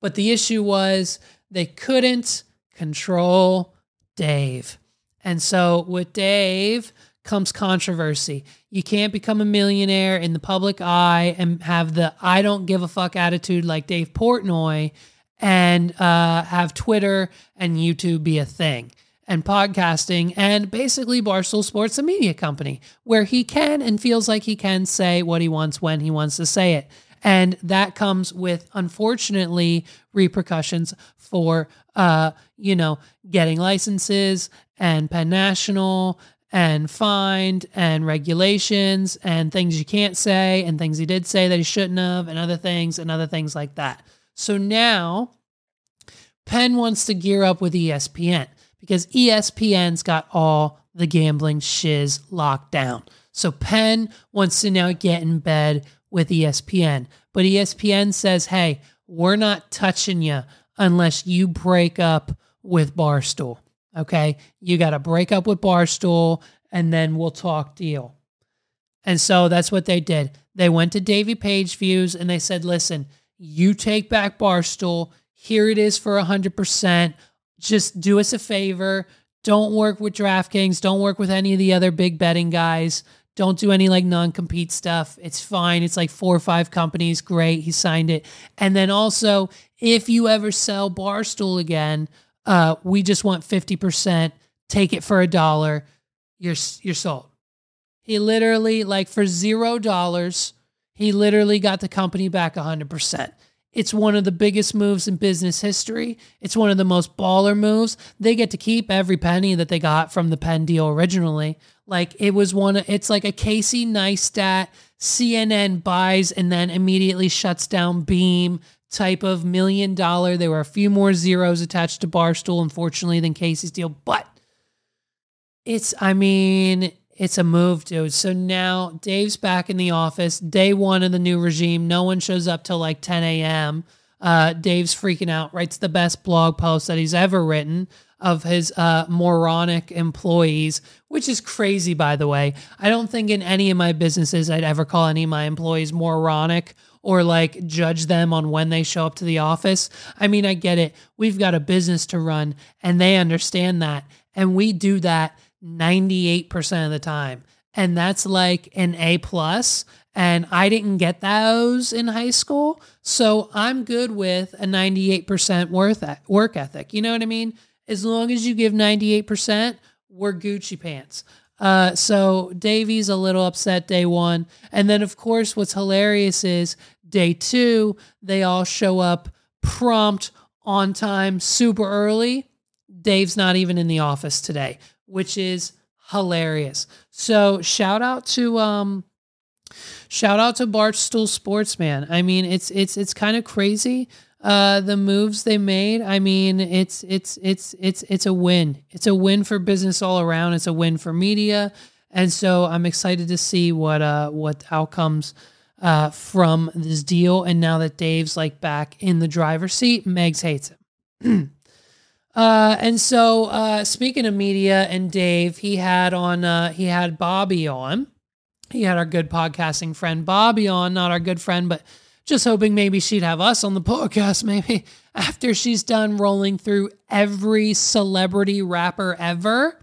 But the issue was they couldn't control Dave. And so with Dave, comes controversy. You can't become a millionaire in the public eye and have the I don't give a fuck attitude like Dave Portnoy and uh, have Twitter and YouTube be a thing and podcasting and basically Barstool Sports, a media company where he can and feels like he can say what he wants when he wants to say it. And that comes with, unfortunately, repercussions for, uh, you know, getting licenses and Penn National and fined and regulations and things you can't say and things he did say that he shouldn't have and other things and other things like that. So now Penn wants to gear up with ESPN because ESPN's got all the gambling shiz locked down. So Penn wants to now get in bed with ESPN. But ESPN says, hey, we're not touching you unless you break up with Barstool. Okay. You got to break up with Barstool and then we'll talk deal. And so that's what they did. They went to Davey Page Views and they said, listen, you take back Barstool. Here it is for 100%. Just do us a favor. Don't work with DraftKings. Don't work with any of the other big betting guys. Don't do any like non compete stuff. It's fine. It's like four or five companies. Great. He signed it. And then also, if you ever sell Barstool again, uh, we just want 50%. Take it for a dollar. You're, you're sold. He literally, like for zero dollars, he literally got the company back 100%. It's one of the biggest moves in business history. It's one of the most baller moves. They get to keep every penny that they got from the Penn deal originally. Like it was one, it's like a Casey Neistat CNN buys and then immediately shuts down Beam type of million dollar. There were a few more zeros attached to Barstool, unfortunately, than Casey's deal, but it's, I mean, it's a move, dude. So now Dave's back in the office. Day one of the new regime. No one shows up till like 10 a.m. Uh, Dave's freaking out, writes the best blog post that he's ever written of his uh, moronic employees, which is crazy, by the way. I don't think in any of my businesses I'd ever call any of my employees moronic or like judge them on when they show up to the office. I mean, I get it. We've got a business to run and they understand that. And we do that 98% of the time. And that's like an A plus. And I didn't get those in high school. So I'm good with a 98% worth work ethic. You know what I mean? As long as you give 98%, we're Gucci pants. Uh, so Davey's a little upset day one. And then, of course, what's hilarious is day two, they all show up prompt, on time, super early. Dave's not even in the office today which is hilarious. So shout out to um shout out to Barstool Sportsman. I mean, it's it's it's kind of crazy uh the moves they made. I mean, it's it's it's it's it's a win. It's a win for business all around. It's a win for media. And so I'm excited to see what uh what outcomes uh from this deal and now that Dave's like back in the driver's seat, Megs hates him. [CLEARS THROAT] Uh, and so, uh, speaking of media and Dave, he had on, uh, he had Bobbi on. He had our good podcasting friend Bobbi on, not our good friend, but just hoping maybe she'd have us on the [LAUGHS] podcast. Maybe after she's done rolling through every celebrity rapper ever.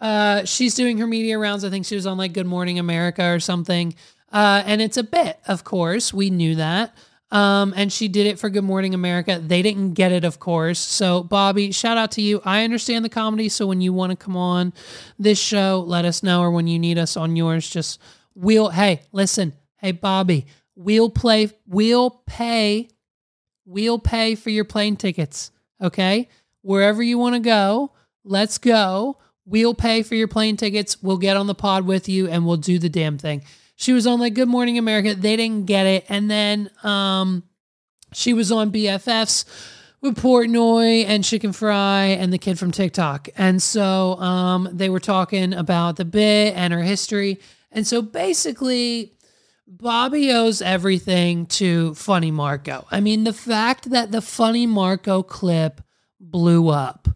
Uh, she's doing her media rounds. I think she was on like Good Morning America or something. Uh, and it's a bit, of course. We knew that. Um, and she did it for Good Morning America. They didn't get it, of course. So, Bobbi, shout out to you. I understand the comedy. So, when you want to come on this show, let us know. Or when you need us on yours, just we'll, hey, listen, hey, Bobbi, we'll play, we'll pay, we'll pay for your plane tickets. Okay. Wherever you want to go, let's go. We'll pay for your plane tickets. We'll get on the pod with you and we'll do the damn thing. She was on like Good Morning America. They didn't get it. And then um, she was on BFFs with Portnoy and Chicken Fry and the kid from TikTok. And so um, they were talking about the bit and her history. And so basically, Bobbi owes everything to Funny Marco. I mean, the fact that the Funny Marco clip blew up,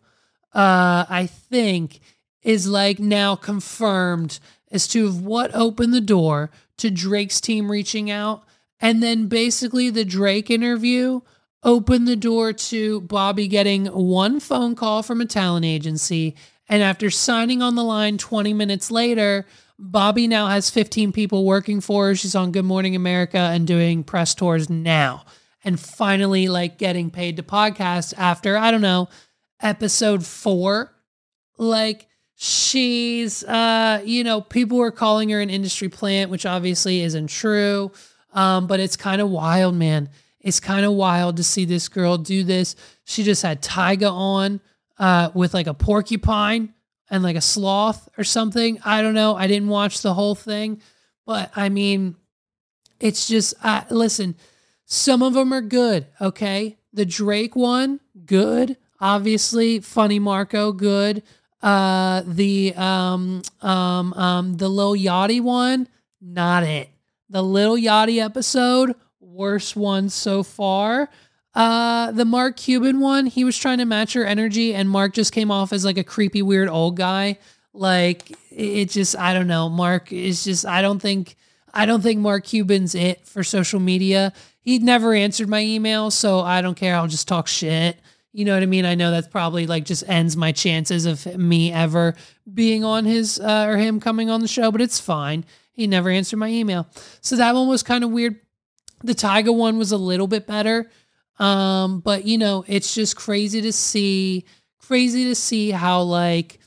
uh, I think, is like now confirmed as to what opened the door to Drake's team reaching out. And then basically the Drake interview opened the door to Bobbi getting one phone call from a talent agency. And after signing on the line 20 minutes later, Bobbi now has 15 people working for her. She's on Good Morning America and doing press tours now. And finally, like getting paid to podcast after, I don't know, episode four. Like, she's uh you know people were calling her an industry plant which obviously isn't true. Um but it's kind of wild man. It's kind of wild to see this girl do this. She just had tyga on uh with like a porcupine and like a sloth or something. I don't know. I didn't watch the whole thing. But i mean it's just uh listen some of them are good okay? The drake one good obviously. Funny marco good uh, the um um um the Lil Yachty one, not it. The Lil Yachty episode, worst one so far. Uh, the Mark Cuban one, he was trying to match her energy, and Mark just came off as like a creepy, weird old guy. Like it just, I don't know. Mark is just, I don't think, I don't think Mark Cuban's it for social media. He'd never answered my email, so I don't care. I'll just talk shit. You know what I mean? I know that's probably like just ends my chances of me ever being on his uh, or him coming on the show, but it's fine. He never answered my email. So that one was kind of weird. The Tyga one was a little bit better. Um, but you know, it's just crazy to see, crazy to see how like,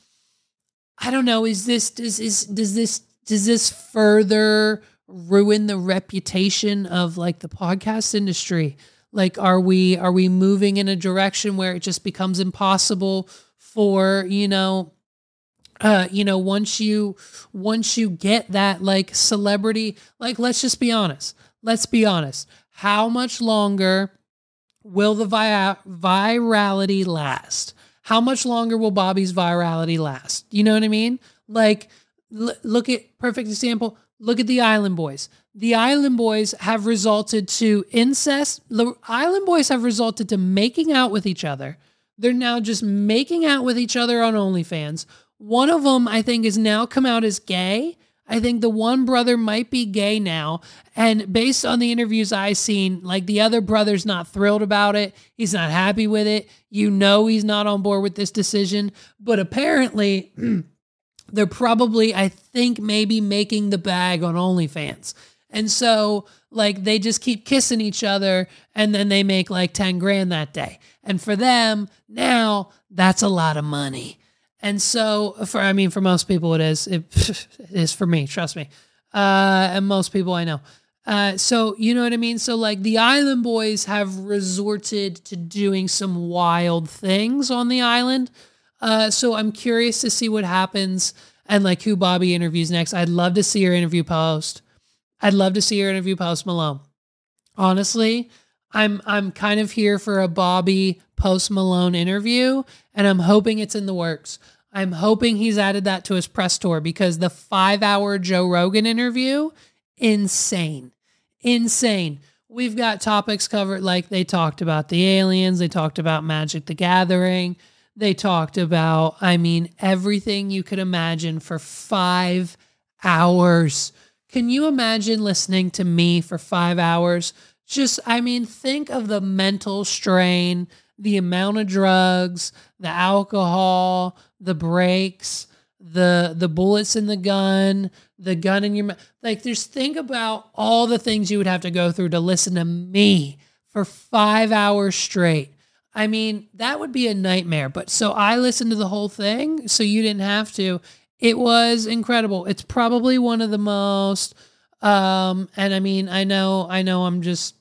I don't know, is this, does, is, does this, does this further ruin the reputation of like the podcast industry? Like, are we, are we moving in a direction where it just becomes impossible for, you know, uh, you know, once you once you get that like celebrity, like let's just be honest. Let's be honest. How much longer will the vi- virality last? How much longer will Bobbi's virality last? You know what I mean? Like, l- look at perfect example. Look at the Island Boys. The Island Boys have resulted to incest. The Island Boys have resulted to making out with each other. They're now just making out with each other on OnlyFans. One of them, I think, has now come out as gay. I think the one brother might be gay now. And based on the interviews I've seen, like the other brother's not thrilled about it. He's not happy with it. You know, he's not on board with this decision. But apparently, [CLEARS THROAT] they're probably, I think, maybe making the bag on OnlyFans. And so, like, they just keep kissing each other and then they make like 10 grand that day. And for them, now that's a lot of money. And so, for I mean, for most people, it is. It, [LAUGHS] it is for me. Trust me. Uh, and most people I know. Uh, so you know what I mean. So like the Island Boys have resorted to doing some wild things on the island. Uh, so I'm curious to see what happens and like who Bobbi interviews next. I'd love to see her interview post. I'd love to see her interview post Malone. Honestly, I'm I'm kind of here for a Bobbi Post Malone interview, and I'm hoping it's in the works. I'm hoping he's added that to his press tour because the five hour Joe Rogan interview, insane, insane. We've got topics covered like they talked about the aliens, they talked about Magic the Gathering, they talked about, I mean, everything you could imagine for five hours. Can you imagine listening to me for five hours? Just, I mean, think of the mental strain, the amount of drugs, the alcohol, the breaks, the the bullets in the gun, the gun in your mouth. Like, just think about all the things you would have to go through to listen to me for five hours straight. I mean, that would be a nightmare. But so I listened to the whole thing, so you didn't have to. It was incredible. It's probably one of the most. Um, and I mean, I know, I know, I'm just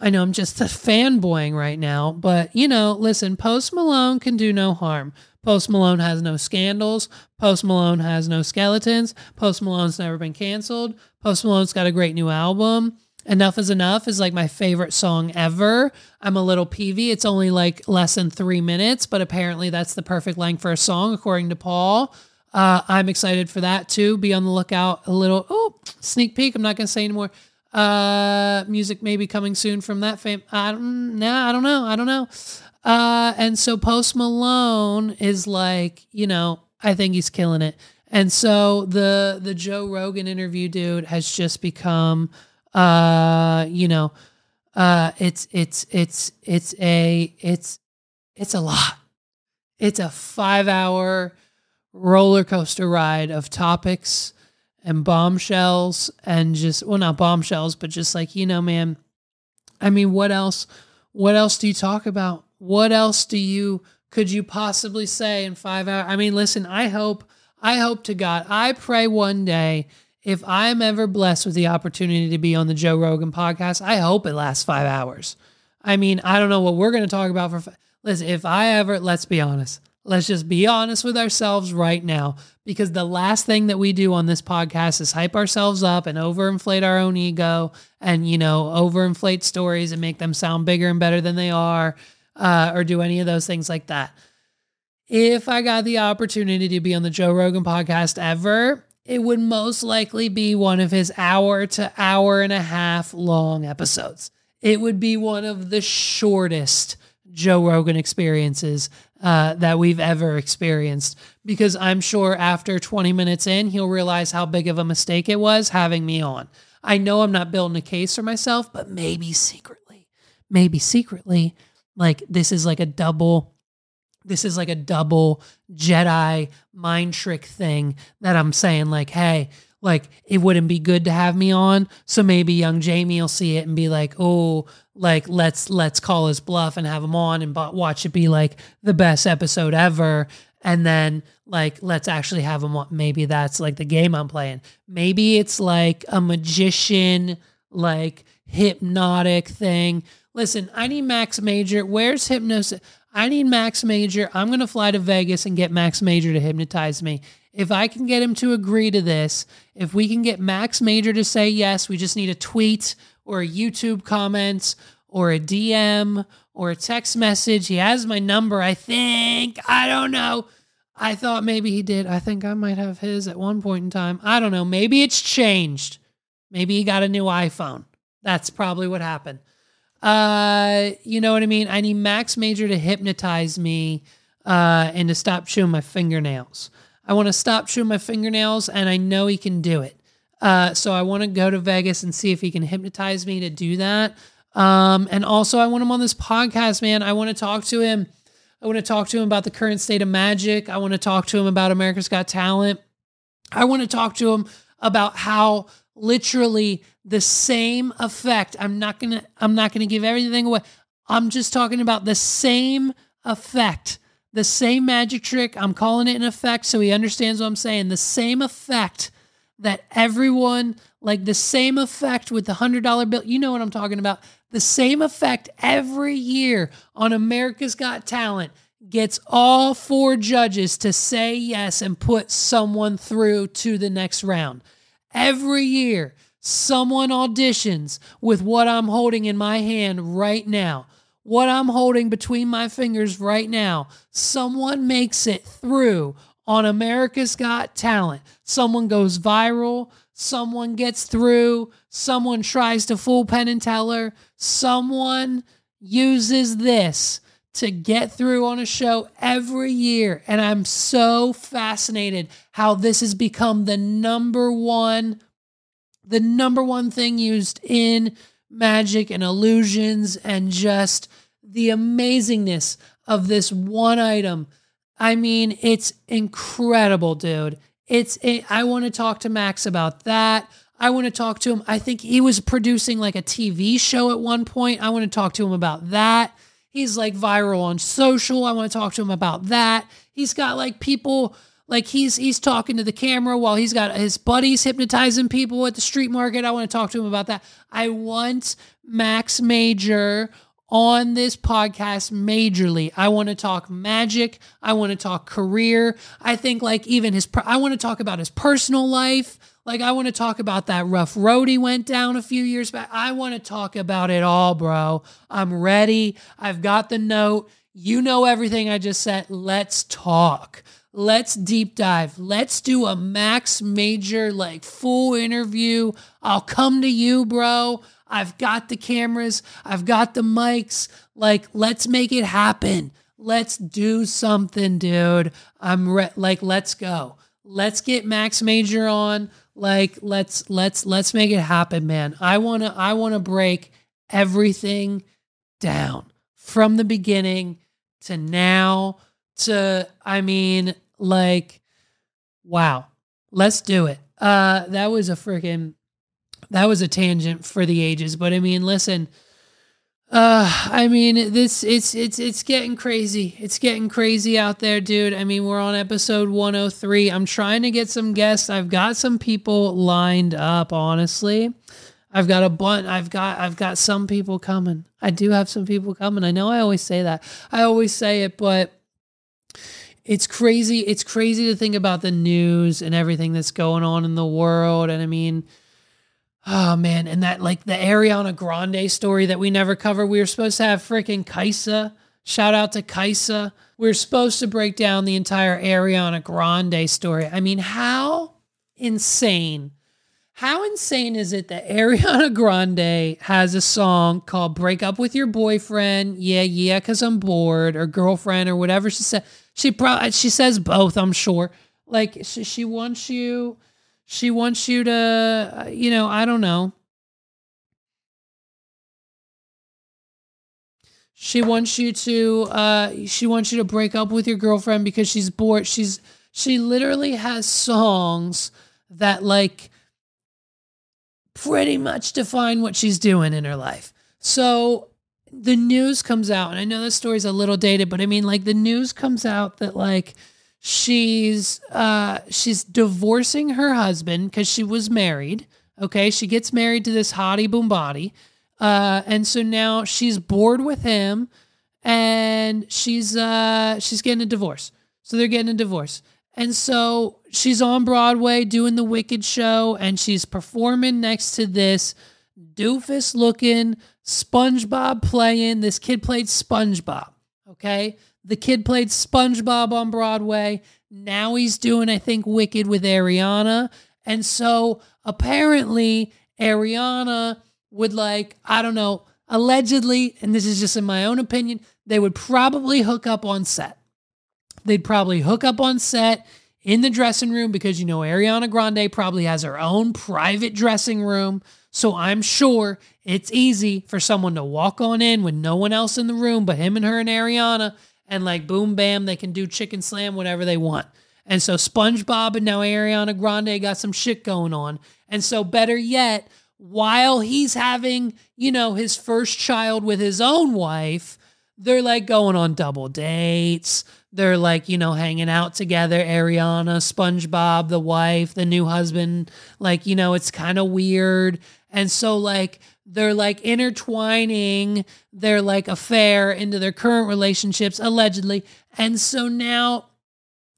I know I'm just a [LAUGHS] fanboying right now, but you know, listen, Post Malone can do no harm. Post Malone has no scandals. Post Malone has no skeletons. Post Malone's never been canceled. Post Malone's got a great new album. Enough is Enough is like my favorite song ever. I'm a little peevy. It's only like less than three minutes, but apparently that's the perfect length for a song, according to Paul. Uh, I'm excited for that too. Be on the lookout. A little, oh, sneak peek. I'm not going to say anymore. Uh, music maybe coming soon from that fam. I don't, nah, I don't know. I don't know. Uh, and so Post Malone is like, you know, I think he's killing it. And so the the Joe Rogan interview dude has just become, uh, you know, uh, it's it's it's it's a it's it's a lot. It's a five hour roller coaster ride of topics and bombshells and just well not bombshells but just like you know man i mean what else what else do you talk about? What else do you could you possibly say in five hours i mean listen i hope i hope to god i pray one day if i'm ever blessed with the opportunity to be on the joe rogan podcast i hope it lasts five hours. I mean i don't know what we're going to talk about for listen if i ever let's be honest Let's just be honest with ourselves right now because the last thing that we do on this podcast is hype ourselves up and overinflate our own ego and, you know, overinflate stories and make them sound bigger and better than they are uh, or do any of those things like that. If I got the opportunity to be on the Joe Rogan podcast ever, it would most likely be one of his hour to hour and a half long episodes. it would be one of the shortest Joe Rogan experiences uh, that we've ever experienced because I'm sure after 20 minutes in, he'll realize how big of a mistake it was having me on. I know I'm not building a case for myself, but maybe secretly, maybe secretly, like this is like a double. This is like a double Jedi mind trick thing that I'm saying, like, hey, like it wouldn't be good to have me on. So maybe young Jamie will see it and be like, oh, like let's let's call his bluff and have him on and watch it be like the best episode ever. And then like let's actually have him on. Maybe that's like the game I'm playing. Maybe it's like a magician, like hypnotic thing. Listen, I need Max Major. Where's hypnosis? I need Max Major. I'm going to fly to Vegas and get Max Major to hypnotize me. If I can get him to agree to this, if we can get Max Major to say yes, we just need a tweet or a YouTube comment or a DM or a text message. He has my number, I think. I don't know. I thought maybe he did. I think I might have his at one point in time. I don't know. Maybe it's changed. Maybe he got a new iPhone. That's probably what happened. Uh, you know what I mean? I need Max Major to hypnotize me uh, and to stop chewing my fingernails. I want to stop chewing my fingernails, and I know he can do it. Uh, so I want to go to Vegas and see if he can hypnotize me to do that. Um, and also, I want him on this podcast, man. I want to talk to him. I want to talk to him about the current state of magic. I want to talk to him about America's Got Talent. I want to talk to him about how literally the same effect. I'm not gonna. I'm not gonna give everything away. I'm just talking about the same effect the same magic trick. I'm calling it an effect so he understands what I'm saying. The same effect that everyone, like the same effect with the $100 bill. You know what I'm talking about. The same effect every year on America's Got Talent gets all four judges to say yes and put someone through to the next round. Every year, someone auditions with what I'm holding in my hand right now what I'm holding between my fingers right now, someone makes it through on America's Got Talent. Someone goes viral, someone gets through, someone tries to fool Penn and Teller, someone uses this to get through on a show every year. And I'm so fascinated how this has become the number one, the number one thing used in magic and illusions and just the amazingness of this one item. I mean, it's incredible, dude. It's I want to talk to Max about that. I want to talk to him. I think he was producing like a TV show at one point. I want to talk to him about that. He's like viral on social. I want to talk to him about that. He's got like people like he's he's talking to the camera while he's got his buddies hypnotizing people at the street market. I want to talk to him about that. I want Max Major on this podcast majorly. I want to talk magic. I want to talk career. I think like even his I want to talk about his personal life. Like I want to talk about that rough road he went down a few years back. I want to talk about it all, bro. I'm ready. I've got the note. You know everything I just said. Let's talk. Let's deep dive. Let's do a max major, like full interview. I'll come to you, bro. I've got the cameras, I've got the mics. Like, let's make it happen. Let's do something, dude. I'm re- like, let's go. Let's get Max Major on. Like, let's let's let's make it happen, man. I wanna I wanna break everything down from the beginning to now to I mean like wow. Let's do it. Uh that was a freaking that was a tangent for the ages, but I mean, listen, uh I mean, this it's it's it's getting crazy. It's getting crazy out there, dude. I mean, we're on episode 103. I'm trying to get some guests. I've got some people lined up, honestly. I've got a bunch. I've got I've got some people coming. I do have some people coming. I know I always say that. I always say it, but it's crazy. It's crazy to think about the news and everything that's going on in the world. And I mean, oh man, and that like the Ariana Grande story that we never covered. We were supposed to have freaking Kaisa. Shout out to Kaisa. We are supposed to break down the entire Ariana Grande story. I mean, how insane How insane is it that Ariana Grande has a song called Break Up with Your Boyfriend? Yeah, yeah, because I'm bored, or girlfriend, or whatever she said. She probably she says both, I'm sure. Like she, she wants you, she wants you to, uh, you know, I don't know. She wants you to, uh, she wants you to break up with your girlfriend because she's bored. She's, she literally has songs that like pretty much define what she's doing in her life. So the news comes out, and I know this story's a little dated, but I mean, like the news comes out that like she's uh she's divorcing her husband because she was married. Okay, she gets married to this hottie boom body. Uh, and so now she's bored with him and she's uh she's getting a divorce. So they're getting a divorce. And so she's on Broadway doing the Wicked show and she's performing next to this doofus looking SpongeBob playing. This kid played SpongeBob. Okay. The kid played SpongeBob on Broadway. Now he's doing, I think, Wicked with Ariana. And so apparently, Ariana would like, I don't know, allegedly, and this is just in my own opinion, they would probably hook up on set. They'd probably hook up on set in the dressing room because you know Ariana Grande probably has her own private dressing room. So I'm sure it's easy for someone to walk on in with no one else in the room but him and her and Ariana and like boom bam they can do chicken slam whatever they want. And so SpongeBob and now Ariana Grande got some shit going on. And so better yet, while he's having, you know, his first child with his own wife, they're like going on double dates. They're like, you know, hanging out together. Ariana, SpongeBob, the wife, the new husband. Like, you know, it's kind of weird. And so, like, they're like intertwining their like affair into their current relationships, allegedly. And so now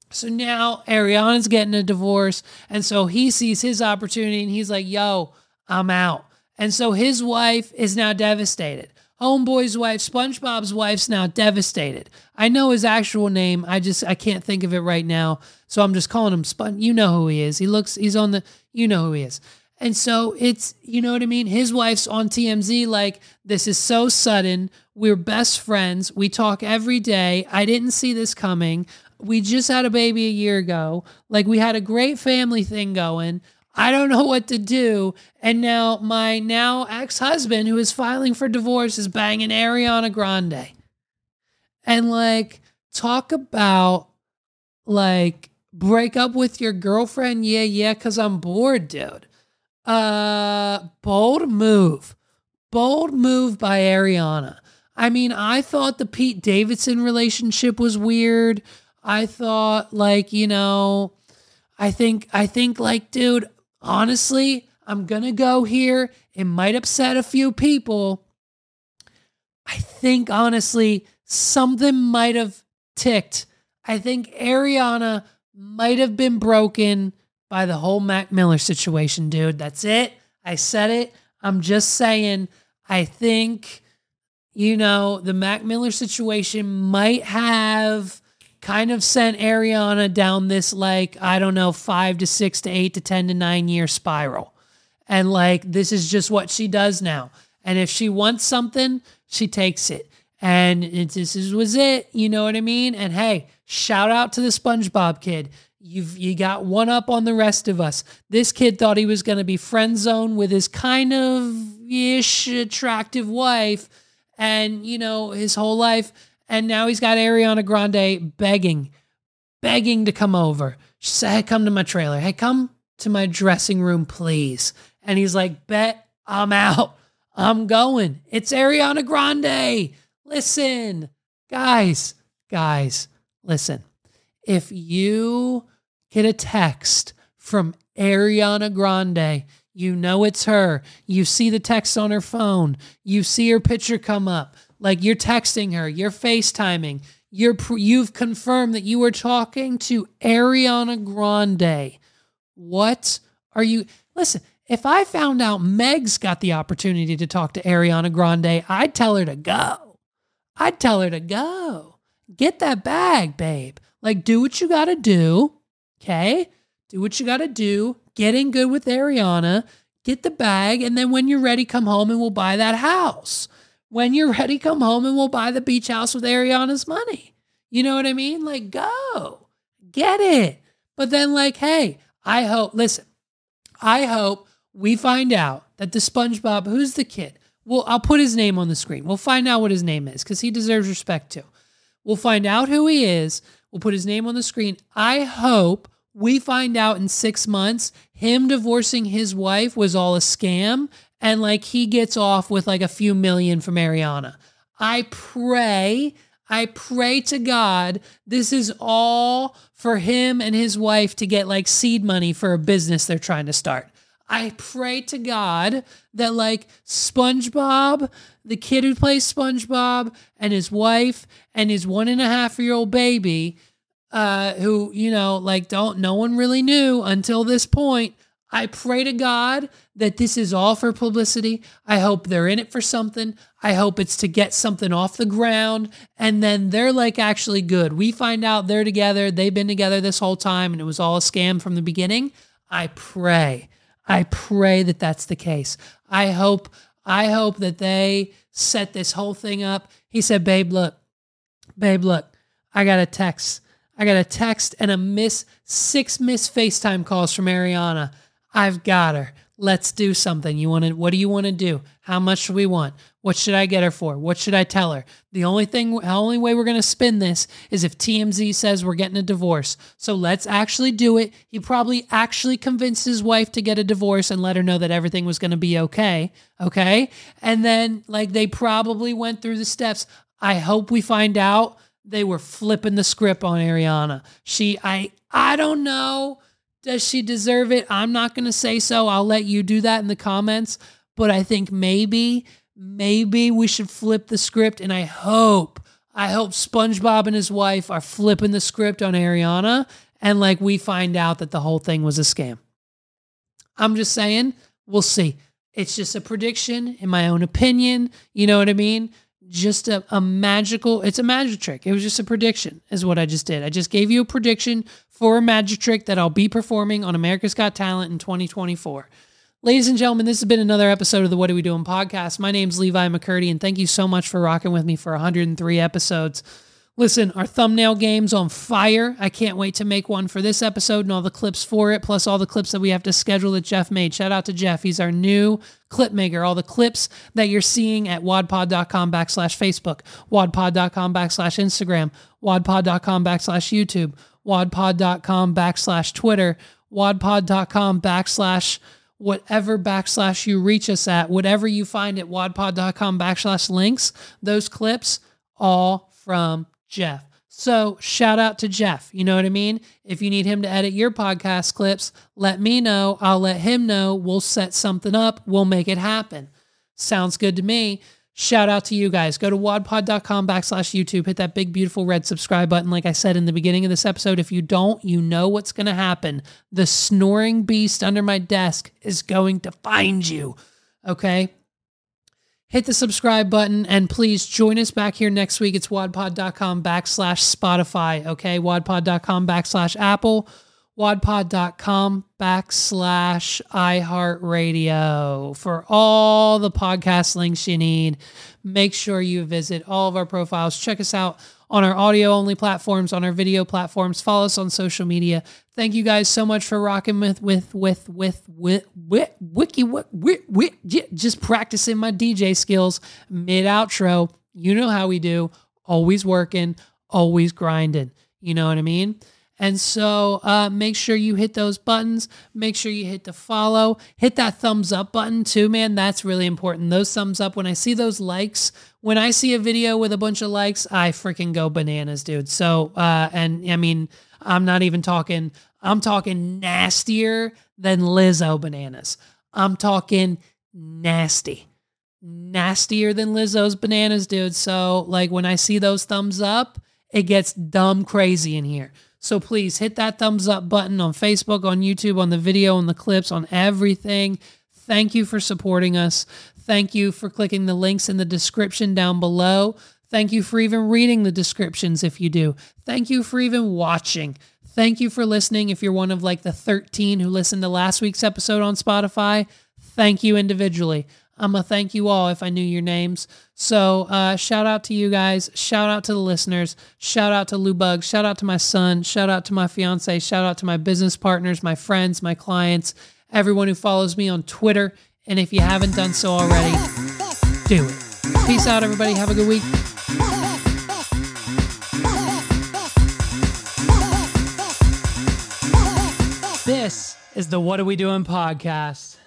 so now Ariana's getting a divorce. And so he sees his opportunity and he's like, yo, I'm out. And so his wife is now devastated. Homeboy's wife, SpongeBob's wife's now devastated. I know his actual name. I just I can't think of it right now. So I'm just calling him Spon. You know who he is. He looks he's on the you know who he is. And so it's you know what I mean? His wife's on TMZ like this is so sudden. We're best friends. We talk every day. I didn't see this coming. We just had a baby a year ago. Like we had a great family thing going. I don't know what to do. And now my now ex husband, who is filing for divorce, is banging Ariana Grande. And like, talk about like break up with your girlfriend. Yeah, yeah, because I'm bored, dude. Uh, bold move. Bold move by Ariana. I mean, I thought the Pete Davidson relationship was weird. I thought, like, you know, I think, I think, like, dude, honestly, I'm going to go here. It might upset a few people. I think, honestly, something might have ticked. I think Ariana might have been broken by the whole Mac Miller situation, dude. That's it. I said it. I'm just saying, I think, you know, the Mac Miller situation might have kind of sent Ariana down this like I don't know five to six to eight to ten to nine year spiral, and like this is just what she does now. And if she wants something, she takes it. And it, this is, was it. You know what I mean? And hey, shout out to the SpongeBob kid. You've you got one up on the rest of us. This kid thought he was going to be friend zone with his kind of ish attractive wife, and you know his whole life and now he's got Ariana Grande begging, begging to come over. She said, Hey, come to my trailer. Hey, come to my dressing room, please. And he's like, Bet I'm out. I'm going. It's Ariana Grande. Listen, guys, guys, listen. If you get a text from Ariana Grande, you know it's her. You see the text on her phone. You see her picture come up. Like you're texting her, you're FaceTiming, you're you've confirmed that you were talking to Ariana Grande. What are you Listen, if I found out Meg's got the opportunity to talk to Ariana Grande, I'd tell her to go. I'd tell her to go. Get that bag, babe. Like do what you got to do. Okay? Do what you got to do. get in good with Ariana, get the bag, and then when you're ready, come home and we'll buy that house. When you're ready, come home and we'll buy the beach house with Ariana's money. You know what I mean? Like, go get it. But then, like, hey, I hope, listen, I hope we find out that the SpongeBob, who's the kid? Well, I'll put his name on the screen. We'll find out what his name is because he deserves respect too. We'll find out who he is. We'll put his name on the screen. I hope we find out in six months him divorcing his wife was all a scam and like he gets off with like a few million from Ariana. I pray, I pray to God this is all for him and his wife to get like seed money for a business they're trying to start. I pray to God that like SpongeBob, the kid who plays SpongeBob, and his wife and his one and a half year old baby, uh, who, you know, like don't no one really knew until this point. I pray to God that this is all for publicity. I hope they're in it for something. I hope it's to get something off the ground. And then they're like actually good. We find out they're together. They've been together this whole time and it was all a scam from the beginning. I pray I pray that that's the case. I hope I hope that they set this whole thing up. He said, "Babe, look. Babe, look. I got a text. I got a text and a miss six miss FaceTime calls from Ariana. I've got her. Let's do something. You want to what do you want to do? How much do we want? What should I get her for? What should I tell her? The only thing the only way we're going to spin this is if TMZ says we're getting a divorce. So let's actually do it. He probably actually convinced his wife to get a divorce and let her know that everything was going to be okay, okay? And then like they probably went through the steps. I hope we find out they were flipping the script on Ariana. She I I don't know does she deserve it? I'm not going to say so. I'll let you do that in the comments. But I think maybe, maybe we should flip the script. And I hope, I hope SpongeBob and his wife are flipping the script on Ariana. And like we find out that the whole thing was a scam. I'm just saying, we'll see. It's just a prediction, in my own opinion. You know what I mean? Just a, a magical it's a magic trick. It was just a prediction is what i just did. I just gave you a prediction for a magic trick that i'll be performing on america's got talent in 2024 ladies and gentlemen this has been another episode of the what are we doing podcast. My name's levi mccurdy and thank you so much for rocking with me for 103 episodes Listen, our thumbnail game's on fire. I can't wait to make one for this episode and all the clips for it, plus all the clips that we have to schedule that Jeff made. Shout out to Jeff. He's our new clip maker. All the clips that you're seeing at wadpod.com backslash Facebook, wadpod.com backslash Instagram, wadpod.com backslash YouTube, wadpod.com backslash Twitter, wadpod.com backslash whatever backslash you reach us at, whatever you find at wadpod.com backslash links, those clips all from Jeff. So shout out to Jeff. You know what I mean? If you need him to edit your podcast clips, let me know. I'll let him know. We'll set something up. We'll make it happen. Sounds good to me. Shout out to you guys. Go to wadpod.com backslash YouTube. Hit that big, beautiful red subscribe button. Like I said in the beginning of this episode, if you don't, you know what's going to happen. The snoring beast under my desk is going to find you. Okay? Hit the subscribe button and please join us back here next week. It's wadpod.com backslash Spotify. Okay. Wadpod.com backslash Apple, wadpod.com backslash iHeartRadio for all the podcast links you need. Make sure you visit all of our profiles. Check us out on our audio only platforms, on our video platforms. Follow us on social media. Thank you guys so much for rocking with with with with with, with wiki with, with, just practicing my DJ skills mid outro. You know how we do. Always working, always grinding. You know what I mean? And so uh, make sure you hit those buttons. Make sure you hit the follow. Hit that thumbs up button too, man. That's really important. Those thumbs up. When I see those likes, when I see a video with a bunch of likes, I freaking go bananas, dude. So, uh, and I mean, I'm not even talking, I'm talking nastier than Lizzo bananas. I'm talking nasty. Nastier than Lizzo's bananas, dude. So, like, when I see those thumbs up, it gets dumb crazy in here. So please hit that thumbs up button on Facebook, on YouTube, on the video, on the clips, on everything. Thank you for supporting us. Thank you for clicking the links in the description down below. Thank you for even reading the descriptions if you do. Thank you for even watching. Thank you for listening. If you're one of like the 13 who listened to last week's episode on Spotify, thank you individually. I'm going to thank you all if I knew your names. So, uh, shout out to you guys. Shout out to the listeners. Shout out to Lou Bug. Shout out to my son. Shout out to my fiance. Shout out to my business partners, my friends, my clients, everyone who follows me on Twitter. And if you haven't done so already, do it. Peace out, everybody. Have a good week. This is the What Are We Doing podcast.